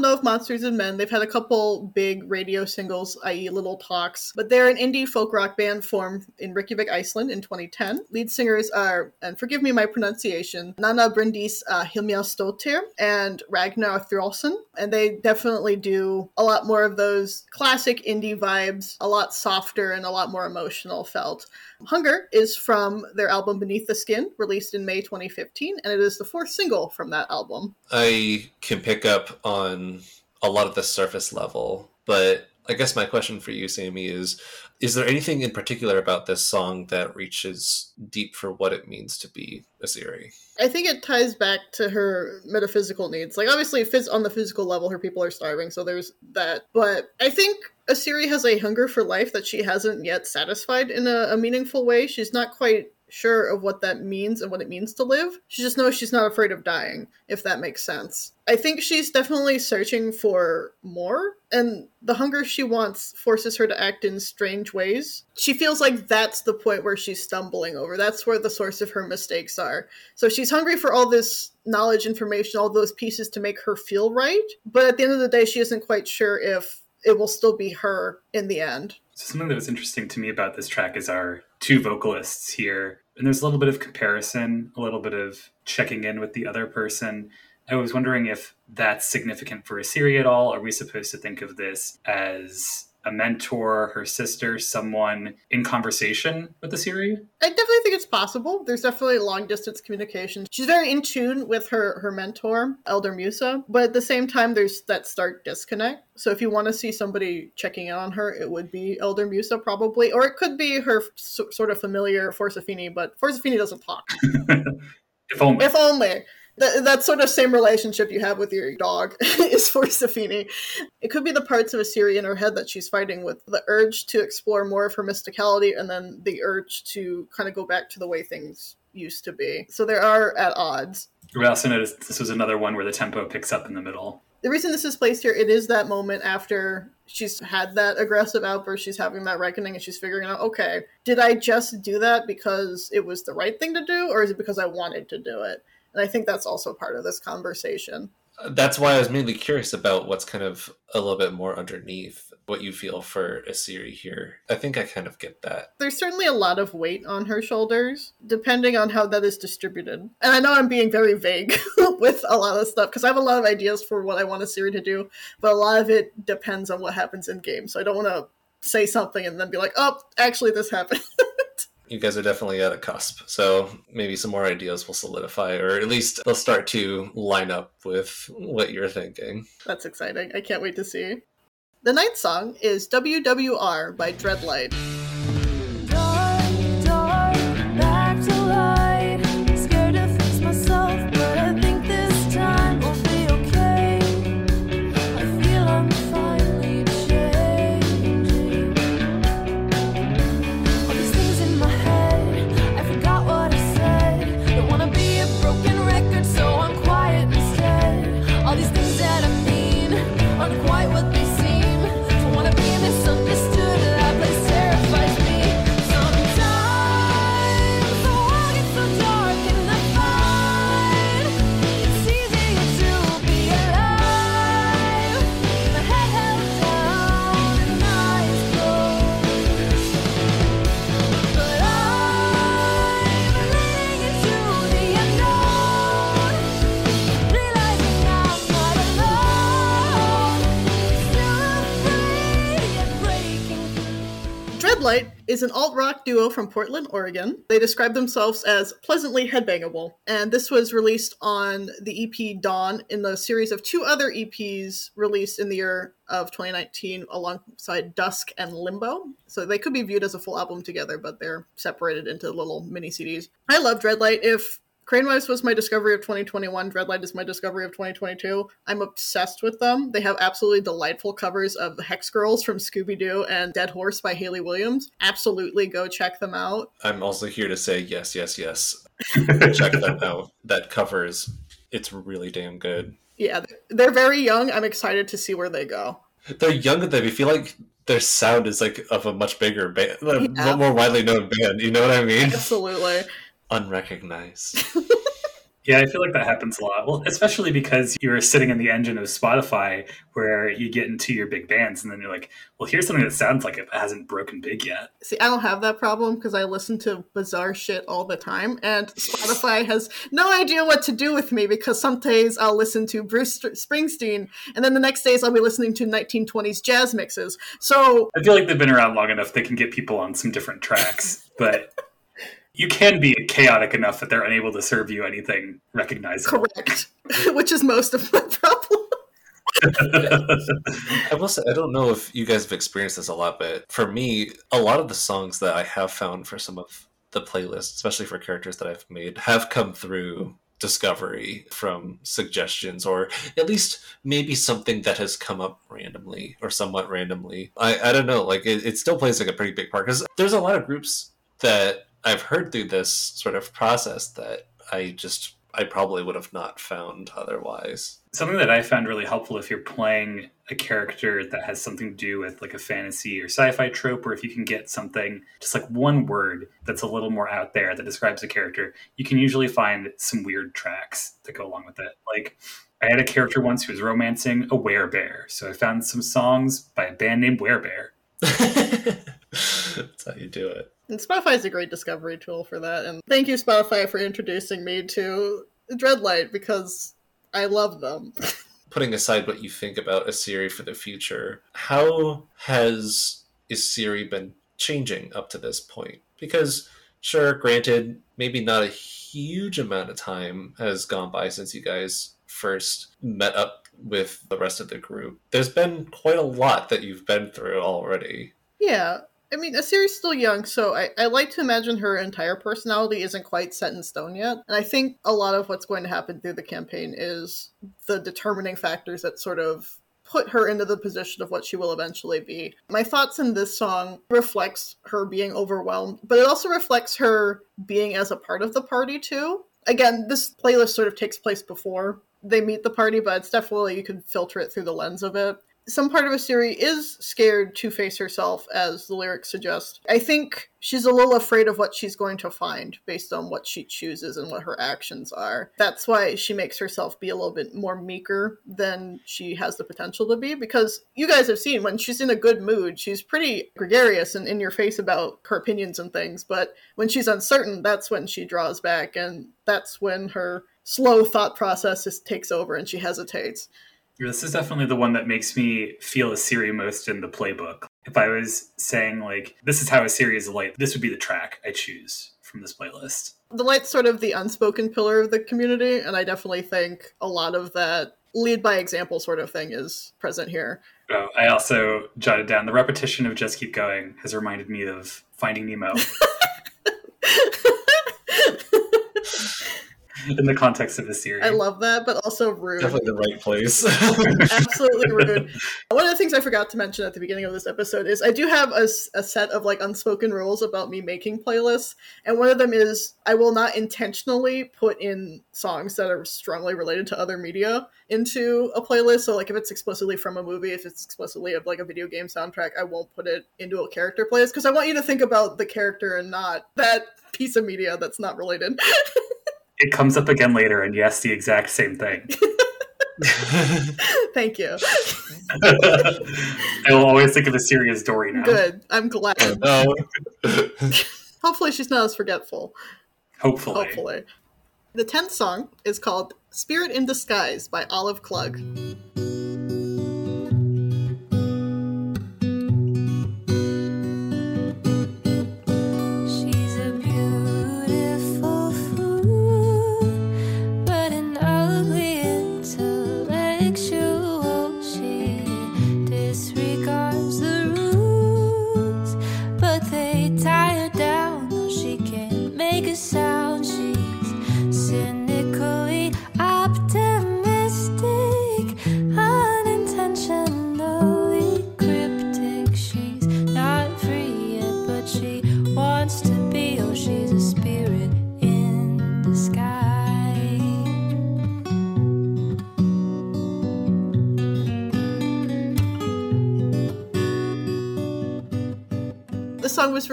know of Monsters and Men. They've had a couple big radio singles, i.e., Little Talks, but they're an indie folk rock band formed in Reykjavik, Iceland in 2010. Lead singers are, and forgive me my pronunciation, Nanna Bryndís uh, Hilmarsdóttir and Ragnar Throlson. And they definitely do a lot more of those classic indie vibes, a lot softer and a lot more emotional felt. Hunger is from their album Beneath the Skin, released in May 2015, and it is the fourth single from that album. I can pick up on a lot of the surface level, but I guess my question for you, Sammy, is is there anything in particular about this song that reaches deep for what it means to be Isiri? I think it ties back to her metaphysical needs. Like, obviously, phys- on the physical level, her people are starving, so there's that. But I think Isiri has a hunger for life that she hasn't yet satisfied in a, a meaningful way. She's not quite sure of what that means and what it means to live. She just knows she's not afraid of dying, if that makes sense. I think she's definitely searching for more, and the hunger she wants forces her to act in strange ways. She feels like that's the point where she's stumbling over. That's where the source of her mistakes are. So she's hungry for all this knowledge, information, all those pieces to make her feel right, but at the end of the day, she isn't quite sure if it will still be her in the end. So something that was interesting to me about this track is our two vocalists here. And there's a little bit of comparison, a little bit of checking in with the other person. I was wondering if that's significant for Isiri at all. Are we supposed to think of this as a mentor, her sister, someone in conversation with Isiri? I definitely think it's possible. There's definitely long distance communication. She's very in tune with her her mentor, Elder Musa, but at the same time, there's that stark disconnect. So if you want to see somebody checking in on her, it would be Elder Musa probably, or it could be her s- sort of familiar Forsafini, but Forsafini doesn't talk. (laughs) if only. if only. That, that sort of same relationship you have with your dog (laughs) is Forsafini. It could be the parts of Isiri in her head that she's fighting with the urge to explore more of her mysticality and then the urge to kind of go back to the way things used to be. So they are at odds. we also noticed this was another one where the tempo picks up in the middle. The reason this is placed here, it is that moment after she's had that aggressive outburst, she's having that reckoning, and she's figuring out, okay, did I just do that because it was the right thing to do, or is it because I wanted to do it? And I think that's also part of this conversation. That's why I was mainly curious about what's kind of a little bit more underneath what you feel for Isiri here. I think I kind of get that. There's certainly a lot of weight on her shoulders, depending on how that is distributed. And I know I'm being very vague (laughs) with a lot of stuff because I have a lot of ideas for what I want Isiri to do, but a lot of it depends on what happens in game. So I don't want to say something and then be like, oh, actually, this happened. (laughs) You guys are definitely at a cusp, so maybe some more ideas will solidify, or at least they'll start to line up with what you're thinking. That's exciting. I can't wait to see. The ninth song is WWR by Dreadlight. Through. Dreadlight is an alt rock duo from Portland, Oregon. They describe themselves as pleasantly headbangable, and this was released on the EP Dawn in the series of two other EPs released in the year of 2019 alongside Dusk and Limbo. So they could be viewed as a full album together, but they're separated into little mini CDs. I love Dreadlight. If Crane Wives was my discovery of 2021. Dreadlight is my discovery of 2022. I'm obsessed with them. They have absolutely delightful covers of the Hex Girls from Scooby Doo and Dead Horse by Hayley Williams. Absolutely go check them out. I'm also here to say yes, yes, yes. (laughs) Check that out. That covers. It's really damn good. Yeah, they're very young. I'm excited to see where they go. They're young at them. You feel like their sound is like of a much bigger band, a Yeah. more widely known band. You know what I mean? Absolutely. Unrecognized. (laughs) Yeah, I feel like that happens a lot. Well, especially because you're sitting in the engine of Spotify where you get into your big bands and then you're like, well, here's something that sounds like it hasn't broken big yet. See, I don't have that problem because I listen to bizarre shit all the time, and Spotify has no idea what to do with me because some days I'll listen to Bruce St- Springsteen, and then the next days I'll be listening to 1920s jazz mixes. So I feel like they've been around long enough they can get people on some different tracks, but (laughs) you can be chaotic enough that they're unable to serve you anything recognizable. correct, (laughs) which is most of my (laughs) problem. I will say, I don't know if you guys have experienced this a lot, but for me, a lot of the songs that I have found for some of the playlists, especially for characters that I've made, have come through discovery from suggestions or at least maybe something that has come up randomly or somewhat randomly i, I don't know like it, it still plays like a pretty big part because there's a lot of groups that I've heard through this sort of process that I just I probably would have not found otherwise. Something that I found really helpful if you're playing a character that has something to do with like a fantasy or sci-fi trope, or if you can get something just like one word that's a little more out there that describes a character, you can usually find some weird tracks that go along with it. Like I had a character once who was romancing a werebear, so I found some songs by a band named Werebear. (laughs) That's how you do it. And Spotify is a great discovery tool for that. And thank you, Spotify, for introducing me to Dreadlight because I love them. (laughs) Putting aside what you think about Isiri for the future, how has Isiri been changing up to this point? Because, sure, granted, maybe not a huge amount of time has gone by since you guys first met up with the rest of the group. There's been quite a lot that you've been through already. yeah. I mean, Isiri's still young, so I, I like to imagine her entire personality isn't quite set in stone yet. And I think a lot of what's going to happen through the campaign is the determining factors that sort of put her into the position of what she will eventually be. My thoughts in this song reflects her being overwhelmed, but it also reflects her being as a part of the party too. Again, this playlist sort of takes place before they meet the party, but it's definitely you can filter it through the lens of it. Some part of Isiri is scared to face herself, as the lyrics suggest. I think she's a little afraid of what she's going to find based on what she chooses and what her actions are. That's why she makes herself be a little bit more meeker than she has the potential to be, because you guys have seen when she's in a good mood, she's pretty gregarious and in your face about her opinions and things, but when she's uncertain, that's when she draws back, and that's when her slow thought process just takes over and she hesitates. This is definitely the one that makes me feel Isiri most in the playbook. If I was saying like this is how Isiri is light, this would be the track I choose from this playlist. The light's sort of the unspoken pillar of the community, and I definitely think a lot of that lead by example sort of thing is present here. Oh, I also jotted down the repetition of "Just Keep Going" has reminded me of Finding Nemo (laughs) in the context of the series. I love that, but also rude. Definitely the right place. (laughs) Absolutely rude. One of the things I forgot to mention at the beginning of this episode is I do have a set of like unspoken rules about me making playlists, and one of them is I will not intentionally put in songs that are strongly related to other media into a playlist. So like if it's explicitly from a movie, if it's explicitly of like a video game soundtrack, I won't put it into a character playlist because I want you to think about the character and not that piece of media that's not related. (laughs) it comes up again later, and yes, the exact same thing. (laughs) (laughs) Thank you. (laughs) I will always think of a serious Dory now. Good. I'm glad. Oh, no. Hopefully she's not as forgetful. Hopefully. Hopefully. The tenth song is called Spirit in Disguise by Olive Klug.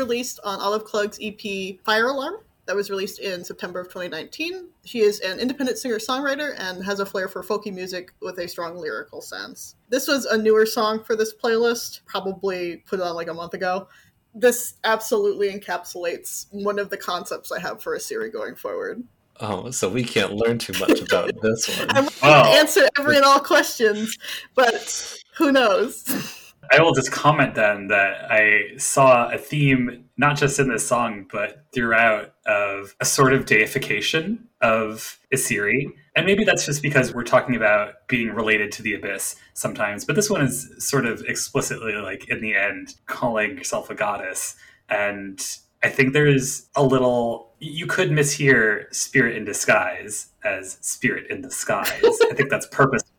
Released on Olive Klug's EP Fire Alarm that was released in September of 2019. She is an independent singer songwriter and has a flair for folky music with a strong lyrical sense. This was a newer song for this playlist, probably put it on like a month ago. This absolutely encapsulates one of the concepts I have for Isiri going forward. oh, so we can't learn too much about this (laughs) one. I'm Wow. to answer every and all questions, but who knows? (laughs) I will just comment then that I saw a theme, not just in this song, but throughout, of a sort of deification of Isiri. And maybe that's just because we're talking about being related to the abyss sometimes, but this one is sort of explicitly, like, in the end, calling yourself a goddess. And I think there's a little, you could mishear spirit in disguise as spirit in disguise. (laughs) I think that's purposeful.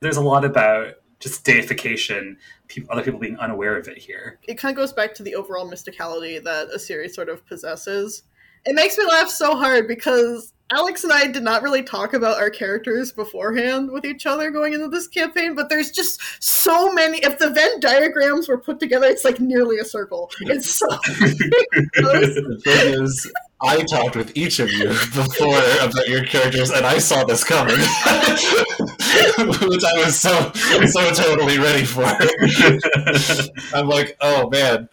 There's a lot about just deification, peop other people being unaware of it here. it kind of goes back to the overall mysticality that Isiri sort of possesses. It makes me laugh so hard because Alex and I did not really talk about our characters beforehand with each other going into this campaign, but there's just so many. If the Venn diagrams were put together, it's like nearly a circle. It's so. (laughs) (laughs) the thing is, I talked with each of you before about your characters, and I saw this coming, (laughs) (laughs) which I was so so totally ready for. (laughs) I'm like, oh man,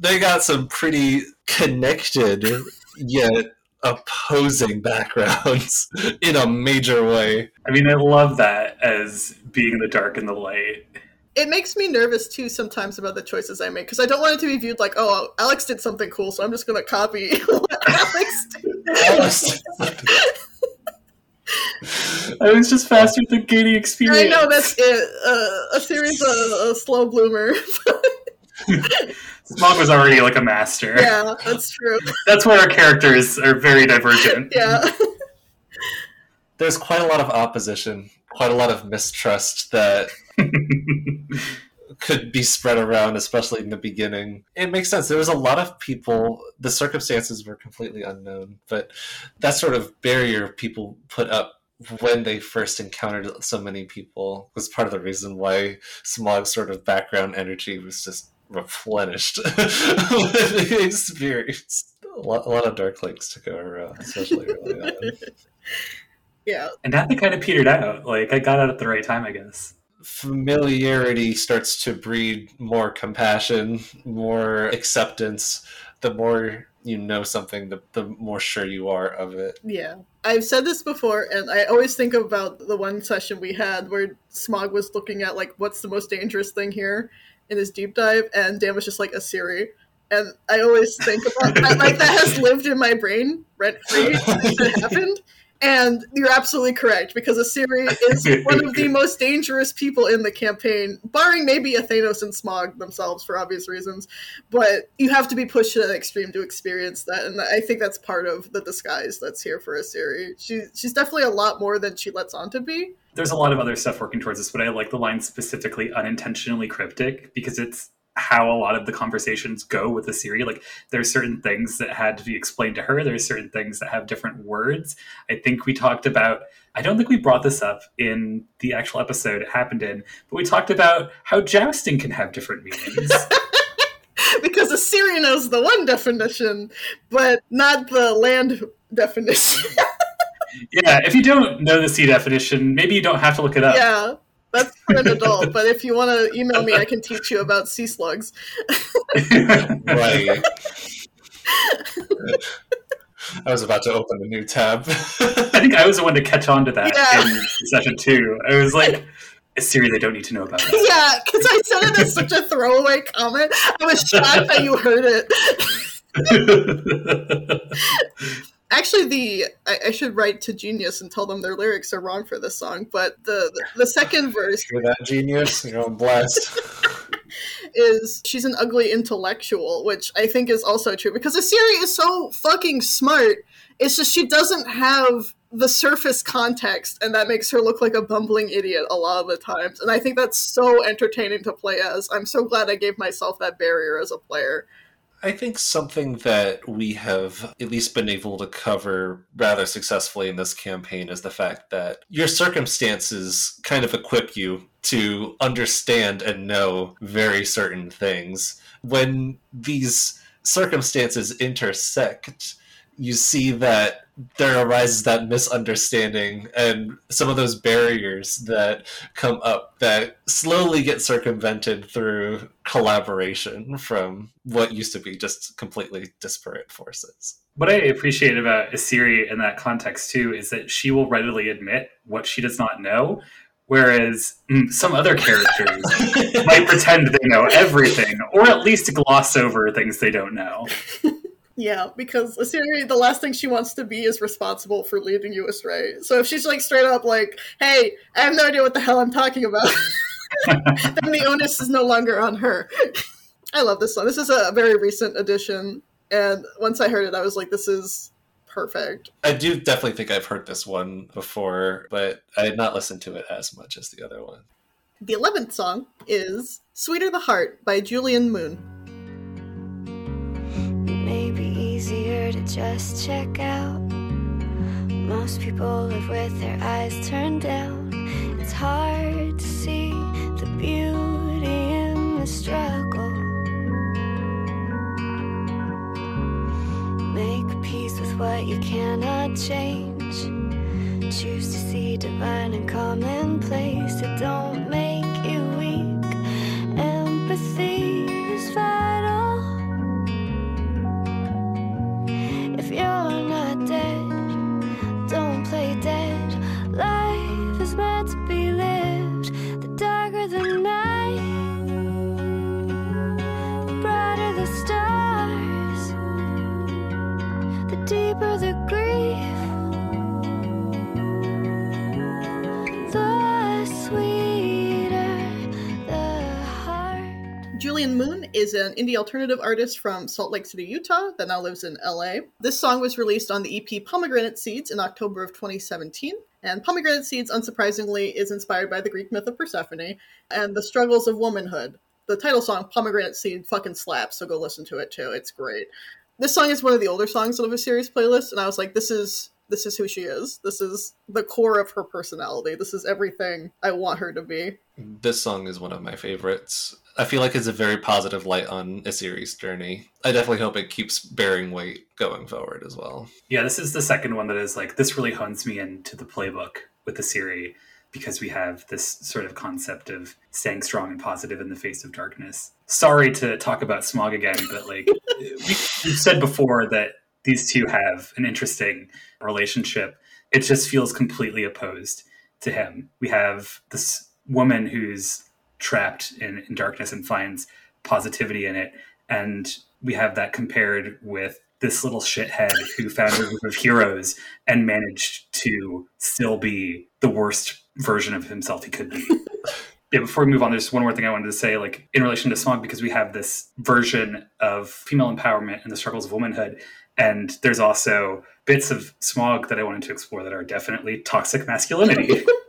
they got some pretty connected yet opposing backgrounds (laughs) in a major way. I mean, I love that as being the dark and the light. it makes me nervous too sometimes about the choices I make because I don't want it to be viewed like, oh, Alex did something cool, so I'm just going to copy what Alex did. I was just faster than gaining experience. I know that's it. Uh, a series of a slow bloomer. Smog was already like a master. yeah, that's true. That's where our characters are very divergent. Yeah. There's quite a lot of opposition, quite a lot of mistrust that (laughs) could be spread around, especially in the beginning. It makes sense. There was a lot of people, the circumstances were completely unknown, but that sort of barrier people put up when they first encountered so many people was part of the reason why Smog's sort of background energy was just replenished (laughs) with the experience. A lot, a lot of dark links to go around, especially early on. (laughs) yeah. And that kind of petered out. Like I got out at the right time, I guess. Familiarity starts to breed more compassion, more acceptance. The more you know something, the, the more sure you are of it. Yeah. I've said this before, and I always think about the one session we had where Smog was looking at, like, what's the most dangerous thing here in his deep dive, and Dan was just like, Isiri. And I always think about that. Like, that has lived in my brain rent free it happened. And you're absolutely correct, because Isiri is (laughs) one of the most dangerous people in the campaign, barring maybe Athenos and Smog themselves for obvious reasons. But you have to be pushed to that extreme to experience that, and I think that's part of the disguise that's here for Isiri. She, she's definitely a lot more than she lets on to be. There's a lot of other stuff working towards this, but I like the line specifically unintentionally cryptic because it's how a lot of the conversations go with the Siri. Like there's certain things that had to be explained to her. There's certain things that have different words. I think we talked about I don't think we brought this up in the actual episode it happened in, but we talked about how jousting can have different meanings. (laughs) because Isiri knows the one definition, but not the land definition. (laughs) yeah, if you don't know the C definition, maybe you don't have to look it up. yeah, that's for an adult. But if you want to email me, I can teach you about sea slugs. Right. (laughs) I was about to open a new tab. I think I was the one to catch on to that Yeah. in session two. I was like, Isiri they don't need to know about. yeah, because I said it as such a throwaway comment. I was shocked that you heard it. (laughs) Actually, the I, I should write to Genius and tell them their lyrics are wrong for this song. But the the, the second (laughs) verse You're that genius. You're on blast. (laughs) is she's an ugly intellectual, which I think is also true because Isiri is so fucking smart. It's just she doesn't have the surface context, and that makes her look like a bumbling idiot a lot of the times. And I think that's so entertaining to play as. I'm so glad I gave myself that barrier as a player. I think something that we have at least been able to cover rather successfully in this campaign is the fact that your circumstances kind of equip you to understand and know very certain things. When these circumstances intersect, you see that there arises that misunderstanding and some of those barriers that come up that slowly get circumvented through collaboration from what used to be just completely disparate forces. What I appreciate about Isiri in that context too is that she will readily admit what she does not know, whereas mm, some other characters (laughs) might pretend they know everything, or at least gloss over things they don't know. (laughs) Yeah, because Isiri, the last thing she wants to be is responsible for leading you astray. So if she's like straight up like, "Hey, I have no idea what the hell I'm talking about," (laughs) then the onus is no longer on her. (laughs) I love this song. This is a very recent addition, and once I heard it, I was like, "This is perfect." I do definitely think I've heard this one before, but I had not listened to it as much as the other one. The 11th song is Sweeter the Heart by Julian Moon. Easier to just check out. Most people live with their eyes turned down. It's hard to see the beauty in the struggle. Make peace with what you cannot change. Choose to see divine and commonplace. It don't make is an indie alternative artist from Salt Lake City, Utah, that now lives in LA. This song was released on the EP Pomegranate Seeds in October of 2017. And Pomegranate Seeds, unsurprisingly, is inspired by the Greek myth of Persephone and the struggles of womanhood. The title song, Pomegranate Seed, fucking slaps, so go listen to it too. It's great. This song is one of the older songs out of Isiri's playlist, and I was like, this is this is who she is. This is the core of her personality. This is everything I want her to be. This song is one of my favorites. I feel like it's a very positive light on Isiri's journey. I definitely hope it keeps bearing weight going forward as well. Yeah, this is the second one that is like this really hones me into the playbook with the series because we have this sort of concept of staying strong and positive in the face of darkness. Sorry to talk about Smog again, but like (laughs) we, we've said before that these two have an interesting relationship. It just feels completely opposed to him. We have this woman who's trapped in, in darkness and finds positivity in it. And we have that compared with this little shithead who found a group of heroes and managed to still be the worst version of himself he could be. (laughs) yeah, before we move on, there's one more thing I wanted to say, like in relation to Smog, because we have this version of female empowerment and the struggles of womanhood. And there's also bits of Smog that I wanted to explore that are definitely toxic masculinity. (laughs)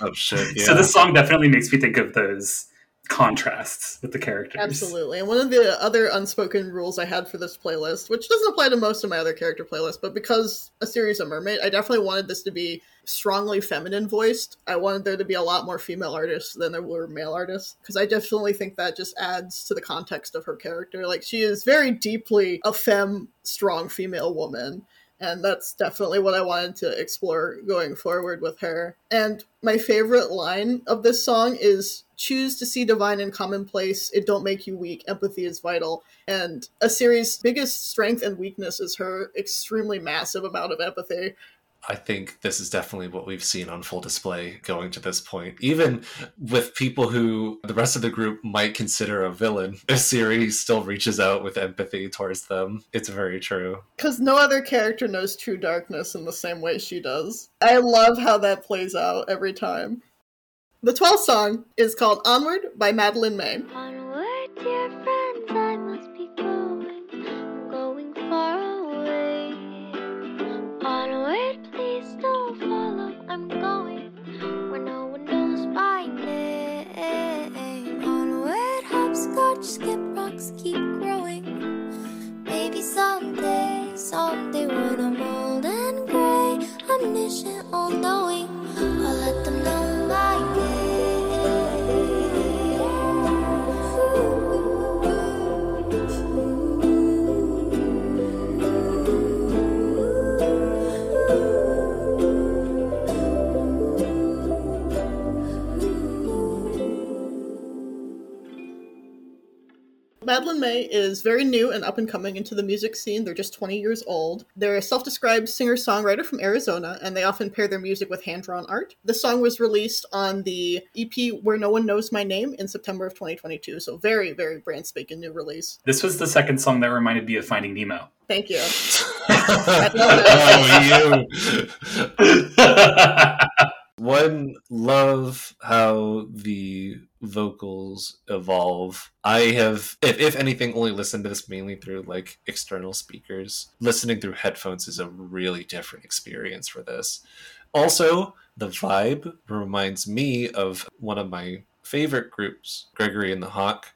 Oh shit! Yeah. (laughs) So this song definitely makes me think of those contrasts with the characters. Absolutely. And one of the other unspoken rules I had for this playlist, which doesn't apply to most of my other character playlists, but because a series of mermaid, I definitely wanted this to be strongly feminine voiced. I wanted there to be a lot more female artists than there were male artists because I definitely think that just adds to the context of her character. Like she is very deeply a femme, strong female woman. And that's definitely what I wanted to explore going forward with her. And my favorite line of this song is choose to see divine and commonplace. It don't make you weak. Empathy is vital. And Isiri's biggest strength and weakness is her extremely massive amount of empathy. I think this is definitely what we've seen on full display going to this point. Even with people who the rest of the group might consider a villain, (laughs) this series still reaches out with empathy towards them. It's very true. Because no other character knows true darkness in the same way she does. I love how that plays out every time. The 12th song is called Onward by Madeline May. Onward, someday, when I'm old and gray, omniscient, all knowing, I'll let them Madeline May is very new and up and coming into the music scene. They're just 20 years old. They're a self described singer songwriter from Arizona, and they often pair their music with hand drawn art. The song was released on the EP Where No One Knows My Name in September of 2022, so very, very brand spanking new release. This was the second song that reminded me of Finding Nemo. Thank you. (laughs) oh, you. (laughs) One love how the vocals evolve. I have, if, if anything, only listened to this mainly through like external speakers. Listening through headphones is a really different experience for this. Also, the vibe reminds me of one of my favorite groups, Gregory and the Hawk,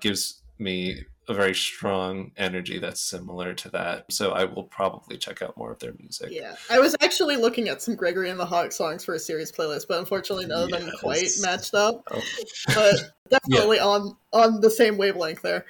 gives me a very strong energy that's similar to that. So I will probably check out more of their music. Yeah, I was actually looking at some Gregory and the Hawk songs for Isiri's playlist, but unfortunately none of them quite matched up. Oh. (laughs) But definitely on on the same wavelength there.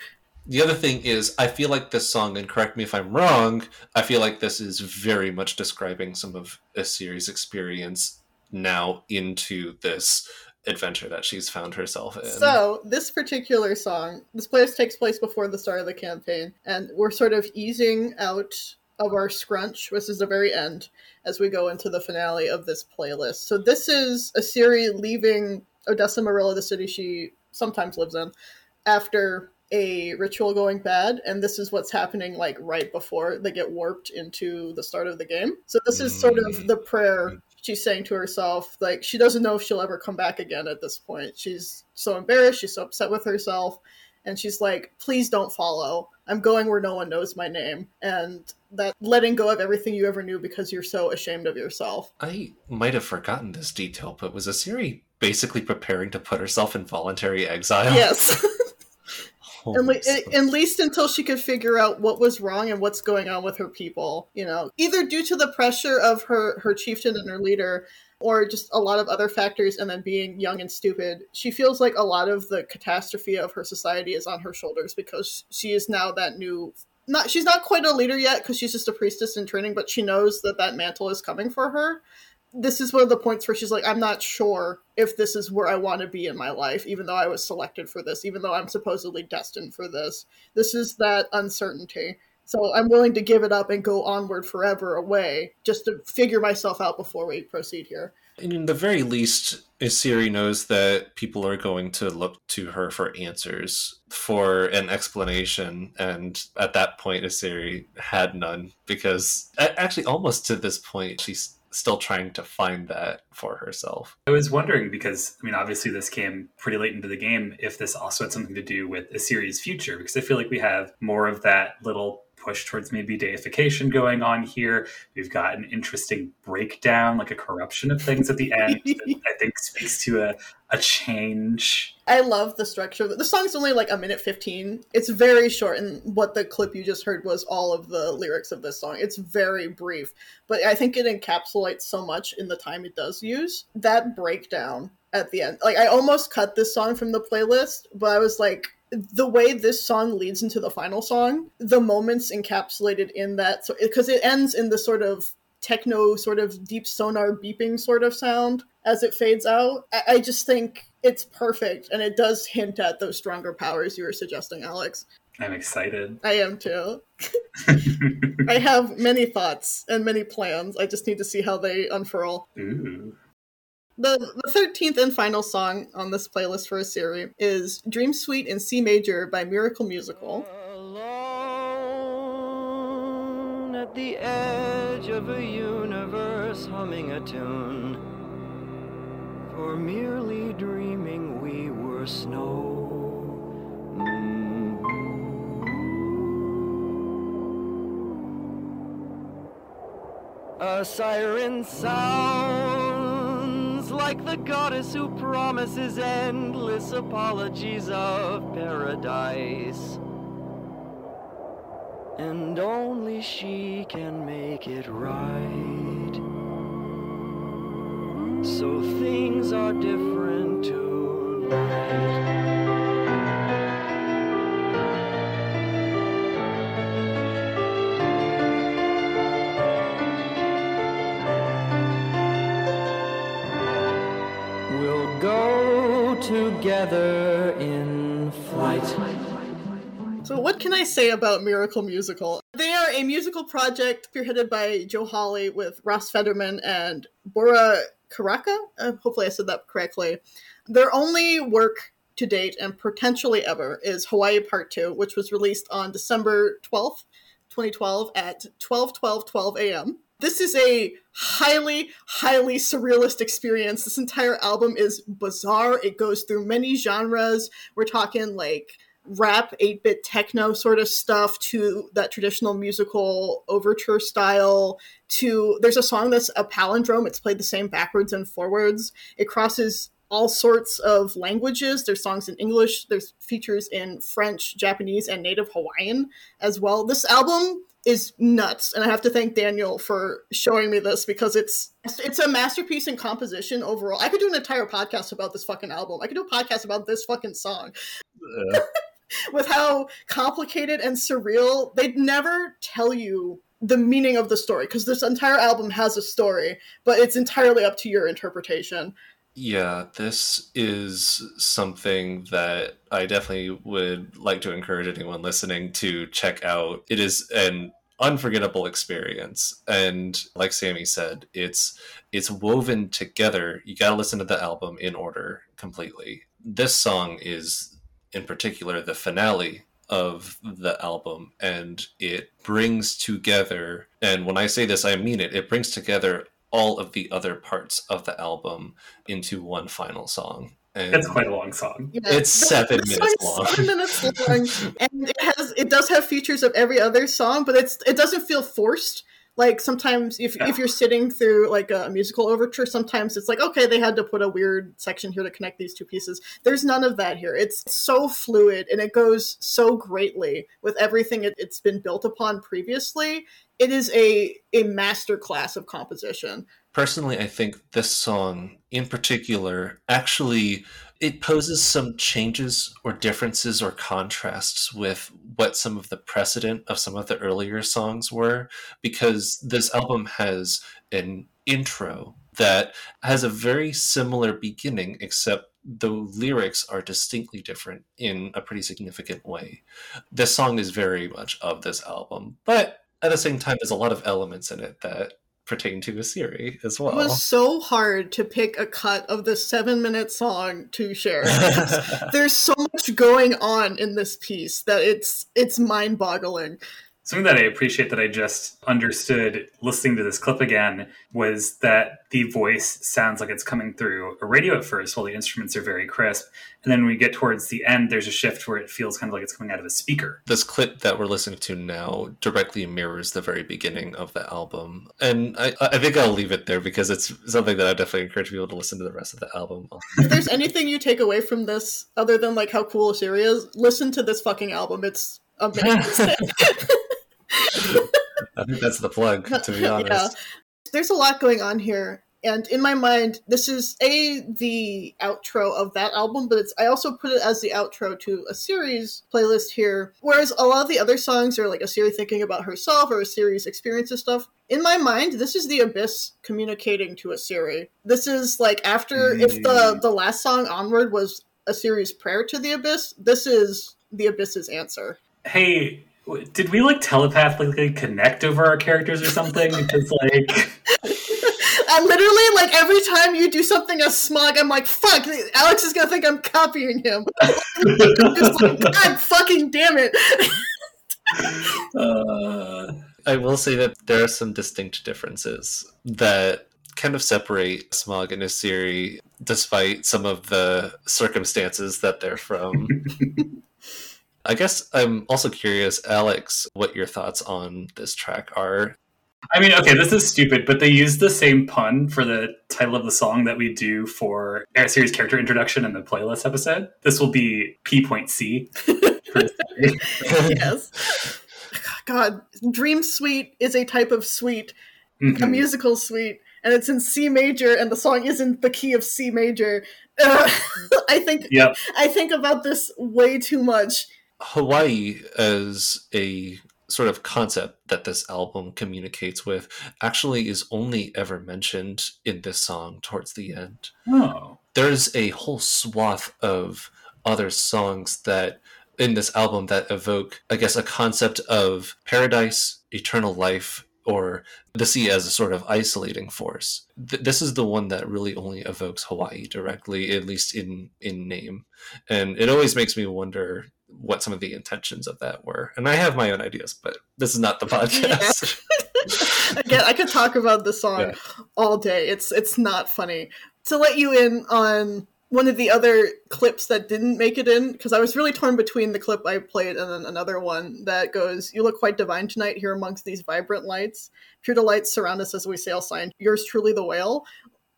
The other thing is, I feel like this song, and correct me if I'm wrong, I feel like this is very much describing some of Isiri's experience now into this adventure that she's found herself in. So this particular song, this playlist takes place before the start of the campaign, and we're sort of easing out of our scrunch, which is the very end, as we go into the finale of this playlist. So this is Isiri leaving Odessa Marilla, the city she sometimes lives in, after a ritual going bad, and this is what's happening like right before they get warped into the start of the game. So this is sort of the mm. prayer she's saying to herself like she doesn't know if she'll ever come back again at this point. She's so embarrassed she's so upset with herself. And she's like please don't follow. I'm going where no one knows my name. And that letting go of everything you ever knew because you're so ashamed of yourself. I might have forgotten this detail, but was Isiri basically preparing to put herself in voluntary exile? yes (laughs) at, le- at least until she could figure out what was wrong and what's going on with her people you know either due to the pressure of her her chieftain and her leader or just a lot of other factors and then being young and stupid she feels like a lot of the catastrophe of her society is on her shoulders because she is now that new not she's not quite a leader yet because she's just a priestess in training but she knows that that mantle is coming for her this is one of the points where she's like i'm not sure if this is where i want to be in my life even though i was selected for this even though i'm supposedly destined for this. This is that uncertainty. So i'm willing to give it up and go onward forever away just to figure myself out before we proceed here. In the very least, Isiri knows that people are going to look to her for answers, for an explanation, and at that point, Isiri had none because actually, almost to this point, she's still trying to find that for herself. I was wondering because, I mean, obviously this came pretty late into the game, if this also had something to do with Isiri's future, because I feel like we have more of that little push towards maybe deification going on here. We've got an interesting breakdown, like a corruption of things at the end that (laughs) I think speaks to a, a change. I love the structure. The song's only like a minute 15. It's very short, and what the clip you just heard was all of the lyrics of this song. It's very brief, but I think it encapsulates so much in the time it does use. That breakdown at the end, like, I almost cut this song from the playlist, but I was like, the way this song leads into the final song, the moments encapsulated in that, so because it ends in the sort of techno, sort of deep sonar beeping sort of sound as it fades out. I, I just think it's perfect, and it does hint at those stronger powers you were suggesting, Alex. I'm excited. I am too. (laughs) I have many thoughts and many plans. I just need to see how they unfurl. Ooh. The, the 13th and final song on this playlist for Isiri is Dream Suite in C Major by Miracle Musical. Alone at the edge of a universe humming a tune. For merely dreaming we were snow. Mm. A siren sounds like the goddess who promises endless apologies of paradise. And only she can make it right. So things are different tonight. Together in flight. So, what can I say about Miracle Musical? They are a musical project spearheaded by Joe Hawley with Ross Federman and Bora Karaca. Uh, hopefully, I said that correctly. Their only work to date and potentially ever is Hawaii Part 2, which was released on December 12th, 2012 at 12 12 12 a.m. This is a highly, highly surrealist experience. This entire album is bizarre. It goes through many genres. We're talking like rap 8-bit techno sort of stuff to that traditional musical overture style to there's a song that's a palindrome it's played the same backwards and forwards it crosses all sorts of languages. There's songs in English, there's features in French, Japanese, and Native Hawaiian as well. This album is nuts, and I have to thank Daniel for showing me this because it's it's a masterpiece in composition overall. I could do an entire podcast about this fucking album. I could do a podcast about this fucking song Uh, (laughs) with how complicated and surreal they'd never tell you the meaning of the story because this entire album has a story but it's entirely up to your interpretation Yeah, this is something that I definitely would like to encourage anyone listening to check out. It is an unforgettable experience and like Sammie said, it's it's woven together. You got to listen to the album in order completely. This song is in particular the finale of the album and it brings together and when I say this I mean it. It brings together all of the other parts of the album into one final song. And That's quite a long song. Yeah, It's seven the minutes long. Seven minutes (laughs) long, and it has it does have features of every other song, but it's it doesn't feel forced. Like sometimes if Yeah. if you're sitting through like a musical overture, sometimes it's like okay, they had to put a weird section here to connect these two pieces. There's none of that here. It's so fluid and it goes so greatly with everything it, it's been built upon previously. It is a a master class of composition. Personally i think this song in particular actually it poses some changes or differences or contrasts with what some of the precedent of some of the earlier songs were because this album has an intro that has a very similar beginning except the lyrics are distinctly different in a pretty significant way. This song is very much of this album but at the same time there's a lot of elements in it that pertain to Isiri as well. It was so hard to pick a cut of the seven minute song to share. (laughs) There's so much going on in this piece that it's it's mind boggling. Something that I appreciate that I just understood listening to this clip again was that the voice sounds like it's coming through a radio at first while the instruments are very crisp. And then when we get towards the end, there's a shift where it feels kind of like it's coming out of a speaker. this clip that we're listening to now directly mirrors the very beginning of the album, and I, I think I'll leave it there because it's something that I definitely encourage people to listen to the rest of the album. If there's anything you take away from this other than like how cool Isiri is, listen to this fucking album. It's amazing. (laughs) (laughs) I think that's the plug, (laughs) to be honest. Yeah. There's a lot going on here. And in my mind, this is a the outro of that album, but it's I also put it as the outro to Isiri's playlist here. Whereas a lot of the other songs are like Isiri's thinking about herself or Isiri's experiences stuff. In my mind, this is the abyss communicating to Isiri. This is like after if the mm. the last song onward was Isiri's prayer to the abyss, this is the abyss's answer. Hey, w- did we like telepathically connect over our characters or something? Because like, (laughs) I literally like every time you do something as smug, I'm like, fuck, Alex is gonna think I'm copying him. I'm (laughs) just like, God fucking damn it. (laughs) uh, I will say that there are some distinct differences that kind of separate Smog and Isiri despite some of the circumstances that they're from. I guess I'm also curious, Alex, what your thoughts on this track are. I mean, okay, this is stupid, but they use the same pun for the title of the song that we do for our series character introduction in the playlist episode. This will be P point C. (laughs) for the series. yes. God, Dream Suite is a type of suite, a Mhm. musical suite, and it's in C major, and the song is in the key of C major. Uh, (laughs) I think Yep. I think about this way too much. Hawaii as a sort of concept that this album communicates with actually is only ever mentioned in this song towards the end. Oh. there's a whole swath of other songs that in this album that evoke i guess a concept of paradise eternal life or the sea as a sort of isolating force Th- this is the one that really only evokes hawaii directly at least in in name and it always makes me wonder what some of the intentions of that were and i have my own ideas but this is not the (laughs) podcast (laughs) Again, I could talk about the song Yeah. all day. It's it's not funny. To let you in on one of the other clips that didn't make it in, because I was really torn between the clip I played and then another one that goes, "You look quite divine tonight here amongst these vibrant lights. Pure delights surround us as we sail. Signed, yours truly, the whale."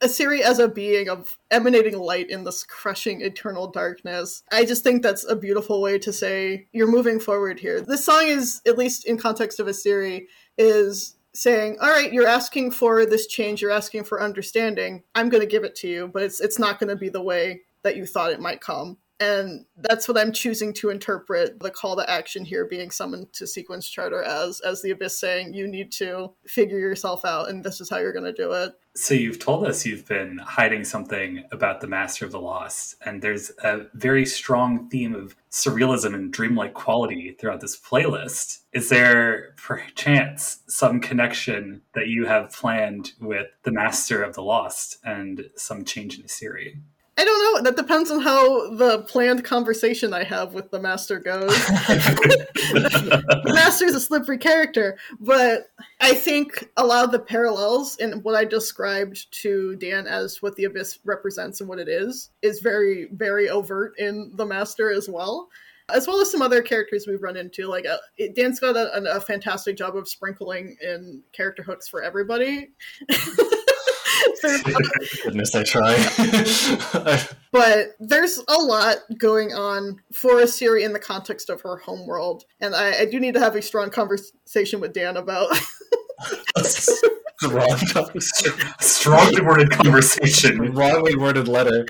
Isiri as a being of emanating light in this crushing eternal darkness. I just think that's a beautiful way to say you're moving forward here. This song is, at least in context of Isiri, is saying, "All right, you're asking for this change, you're asking for understanding. I'm going to give it to you, but it's it's not going to be the way that you thought it might come." And that's what I'm choosing to interpret the call to action here being summoned to sequence charter as as the abyss saying you need to figure yourself out and this is how you're going to do it. So you've told us you've been hiding something about the Master of the Lost, and there's a very strong theme of surrealism and dreamlike quality throughout this playlist. Is there perchance some connection that you have planned with the Master of the Lost and some change in the series? I don't know. That depends on how the planned conversation I have with the master goes. (laughs) the master's a slippery character, but I think a lot of the parallels in what I described to Dan as what the abyss represents and what it is is very, very overt in the master as well. As well as some other characters we've run into, like uh, it- Dan's got a, a fantastic job of sprinkling in character hooks for everybody. (laughs) There's (laughs) Goodness, I try. (laughs) but there's a lot going on for Siri in the context of her homeworld, and I, I do need to have a strong conversation with Dan about. the (laughs) wrong. Strongly worded conversation. Wrongly worded letter.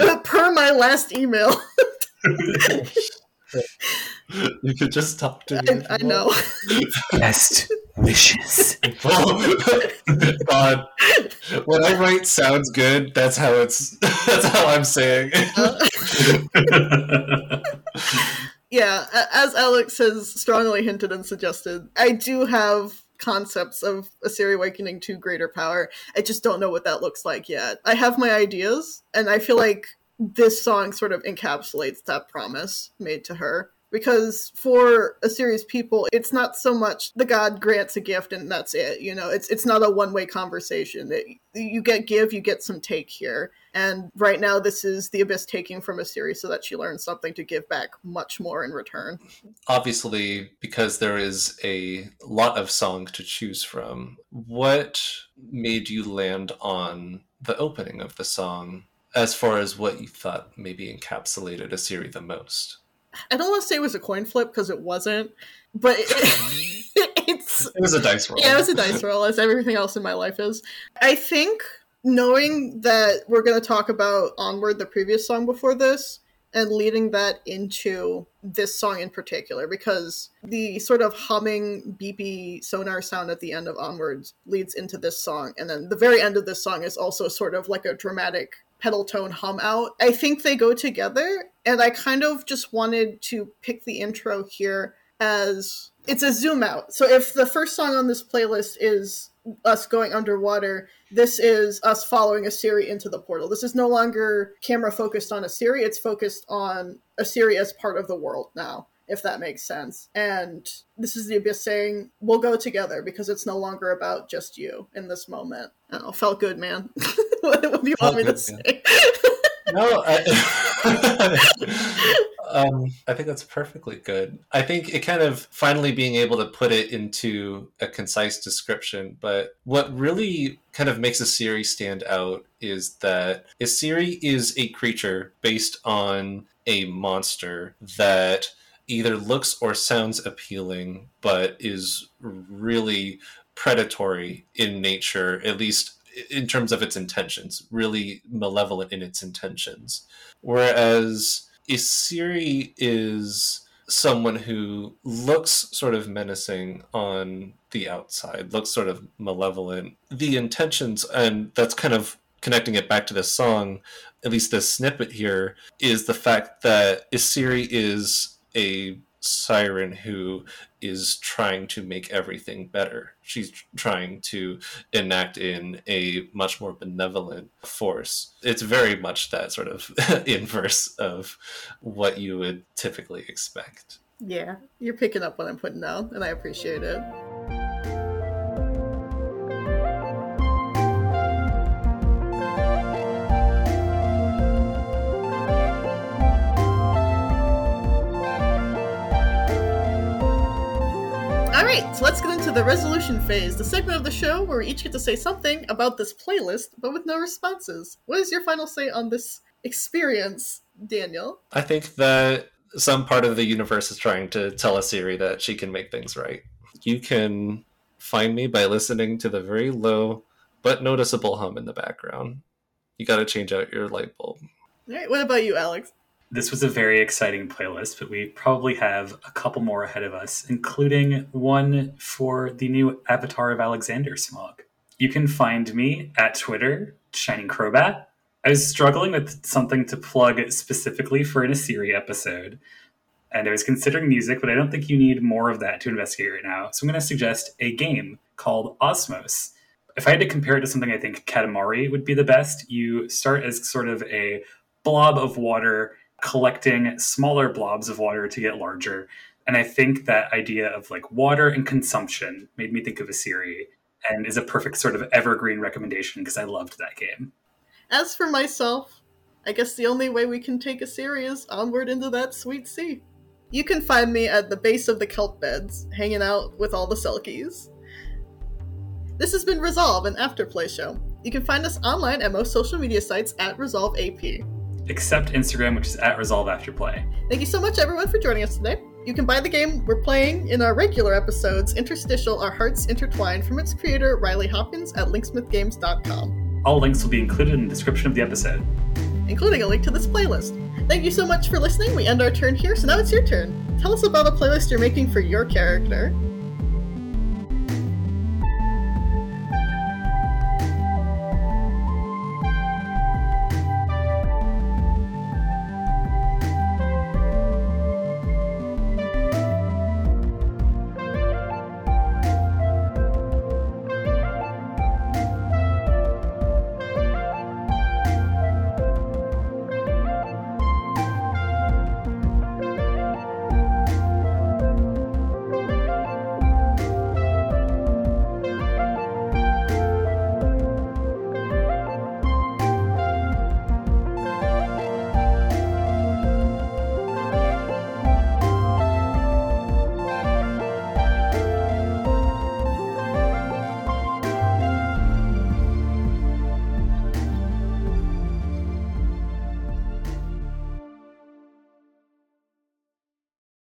Uh, per my last email. You could just talk to me. I, if I you know. want. (laughs) Best wishes. (laughs) God, when I write sounds good, that's how it's. (laughs) That's how I'm saying. Uh. yeah, as Alex has strongly hinted and suggested, I do have concepts of Isiri awakening to greater power. I just don't know what that looks like yet. I have my ideas, and I feel like this song sort of encapsulates that promise made to her. Because for Isiri's people, it's not so much the god grants a gift and that's it. You know, it's it's not a one way conversation. It, you get give, you get some take here. And right now, this is the abyss taking from Isiri so that she learns something to give back much more in return. Obviously, because there is a lot of song to choose from, what made you land on the opening of the song as far as what you thought maybe encapsulated Isiri the most? I don't want to say it was a coin flip because it wasn't, but it, (laughs) it's It was a dice roll. yeah, it was a dice roll as everything else in my life is. I think knowing that we're going to talk about Onward, the previous song before this, and leading that into this song in particular, because the sort of humming, beepy sonar sound at the end of Onwards leads into this song, and then the very end of this song is also sort of like a dramatic pedal tone hum out. I think they go together, and I kind of just wanted to pick the intro here as it's a zoom out. So if the first song on this playlist is us going underwater, this is us following Isiri into the portal. This is no longer camera focused on Isiri, it's focused on Isiri as part of the world now, if that makes sense. And this is the Abyss saying, we'll go together because it's no longer about just you in this moment. I don't know, felt good, man. (laughs) what, what do you Felt want me to good, say? (laughs) No, I, (laughs) um, I think that's perfectly good. I think it kind of finally being able to put it into a concise description. But what really kind of makes a series stand out is that a series is a creature based on a monster that either looks or sounds appealing, but is really predatory in nature, at least in terms of its intentions, really malevolent in its intentions. Whereas Isiri is someone who looks sort of menacing on the outside, looks sort of malevolent. The intentions, and that's kind of connecting it back to this song, at least this snippet here, is the fact that Isiri is a siren who is trying to make everything better. She's trying to enact in a much more benevolent force. It's very much that sort of (laughs) inverse of what you would typically expect. yeah, you're picking up what I'm putting down, and I appreciate it. Right, so let's get into the resolution phase, the segment of the show where we each get to say something about this playlist, but with no responses. What is your final say on this experience, Daniel? I think that some part of the universe is trying to tell Isiri that she can make things right. You can find me by listening to the very low but noticeable hum in the background. You got to change out your light bulb. All right, what about you, Alex? This was a very exciting playlist, but we probably have a couple more ahead of us, including one for the new Avatar of Alexander Smog. You can find me at Twitter, Shining Crobat. I was struggling with something to plug specifically for an Isiri episode, and I was considering music, but I don't think you need more of that to investigate right now. So I'm going to suggest a game called Osmos. If I had to compare it to something I think Katamari would be the best, you start as sort of a blob of water collecting smaller blobs of water to get larger. And I think that idea of like water and consumption made me think of a Isiri and is a perfect sort of evergreen recommendation because I loved that game. As for myself, I guess the only way we can take a is onward into that sweet sea. You can find me at the base of the kelp beds, hanging out with all the Selkies. This has been Resolve, an afterplay show. You can find us online at most social media sites at Resolve AP. Except Instagram, which is at Resolve After Play. Thank you so much, everyone, for joining us today. You can buy the game we're playing in our regular episodes, Interstitial Our Hearts Intertwined, from its creator, Riley Hopkins, at linksmithgames.com, All links will be included in the description of the episode. including a link to this playlist. Thank you so much for listening. We end our turn here, so now it's your turn. Tell us about a playlist you're making for your character.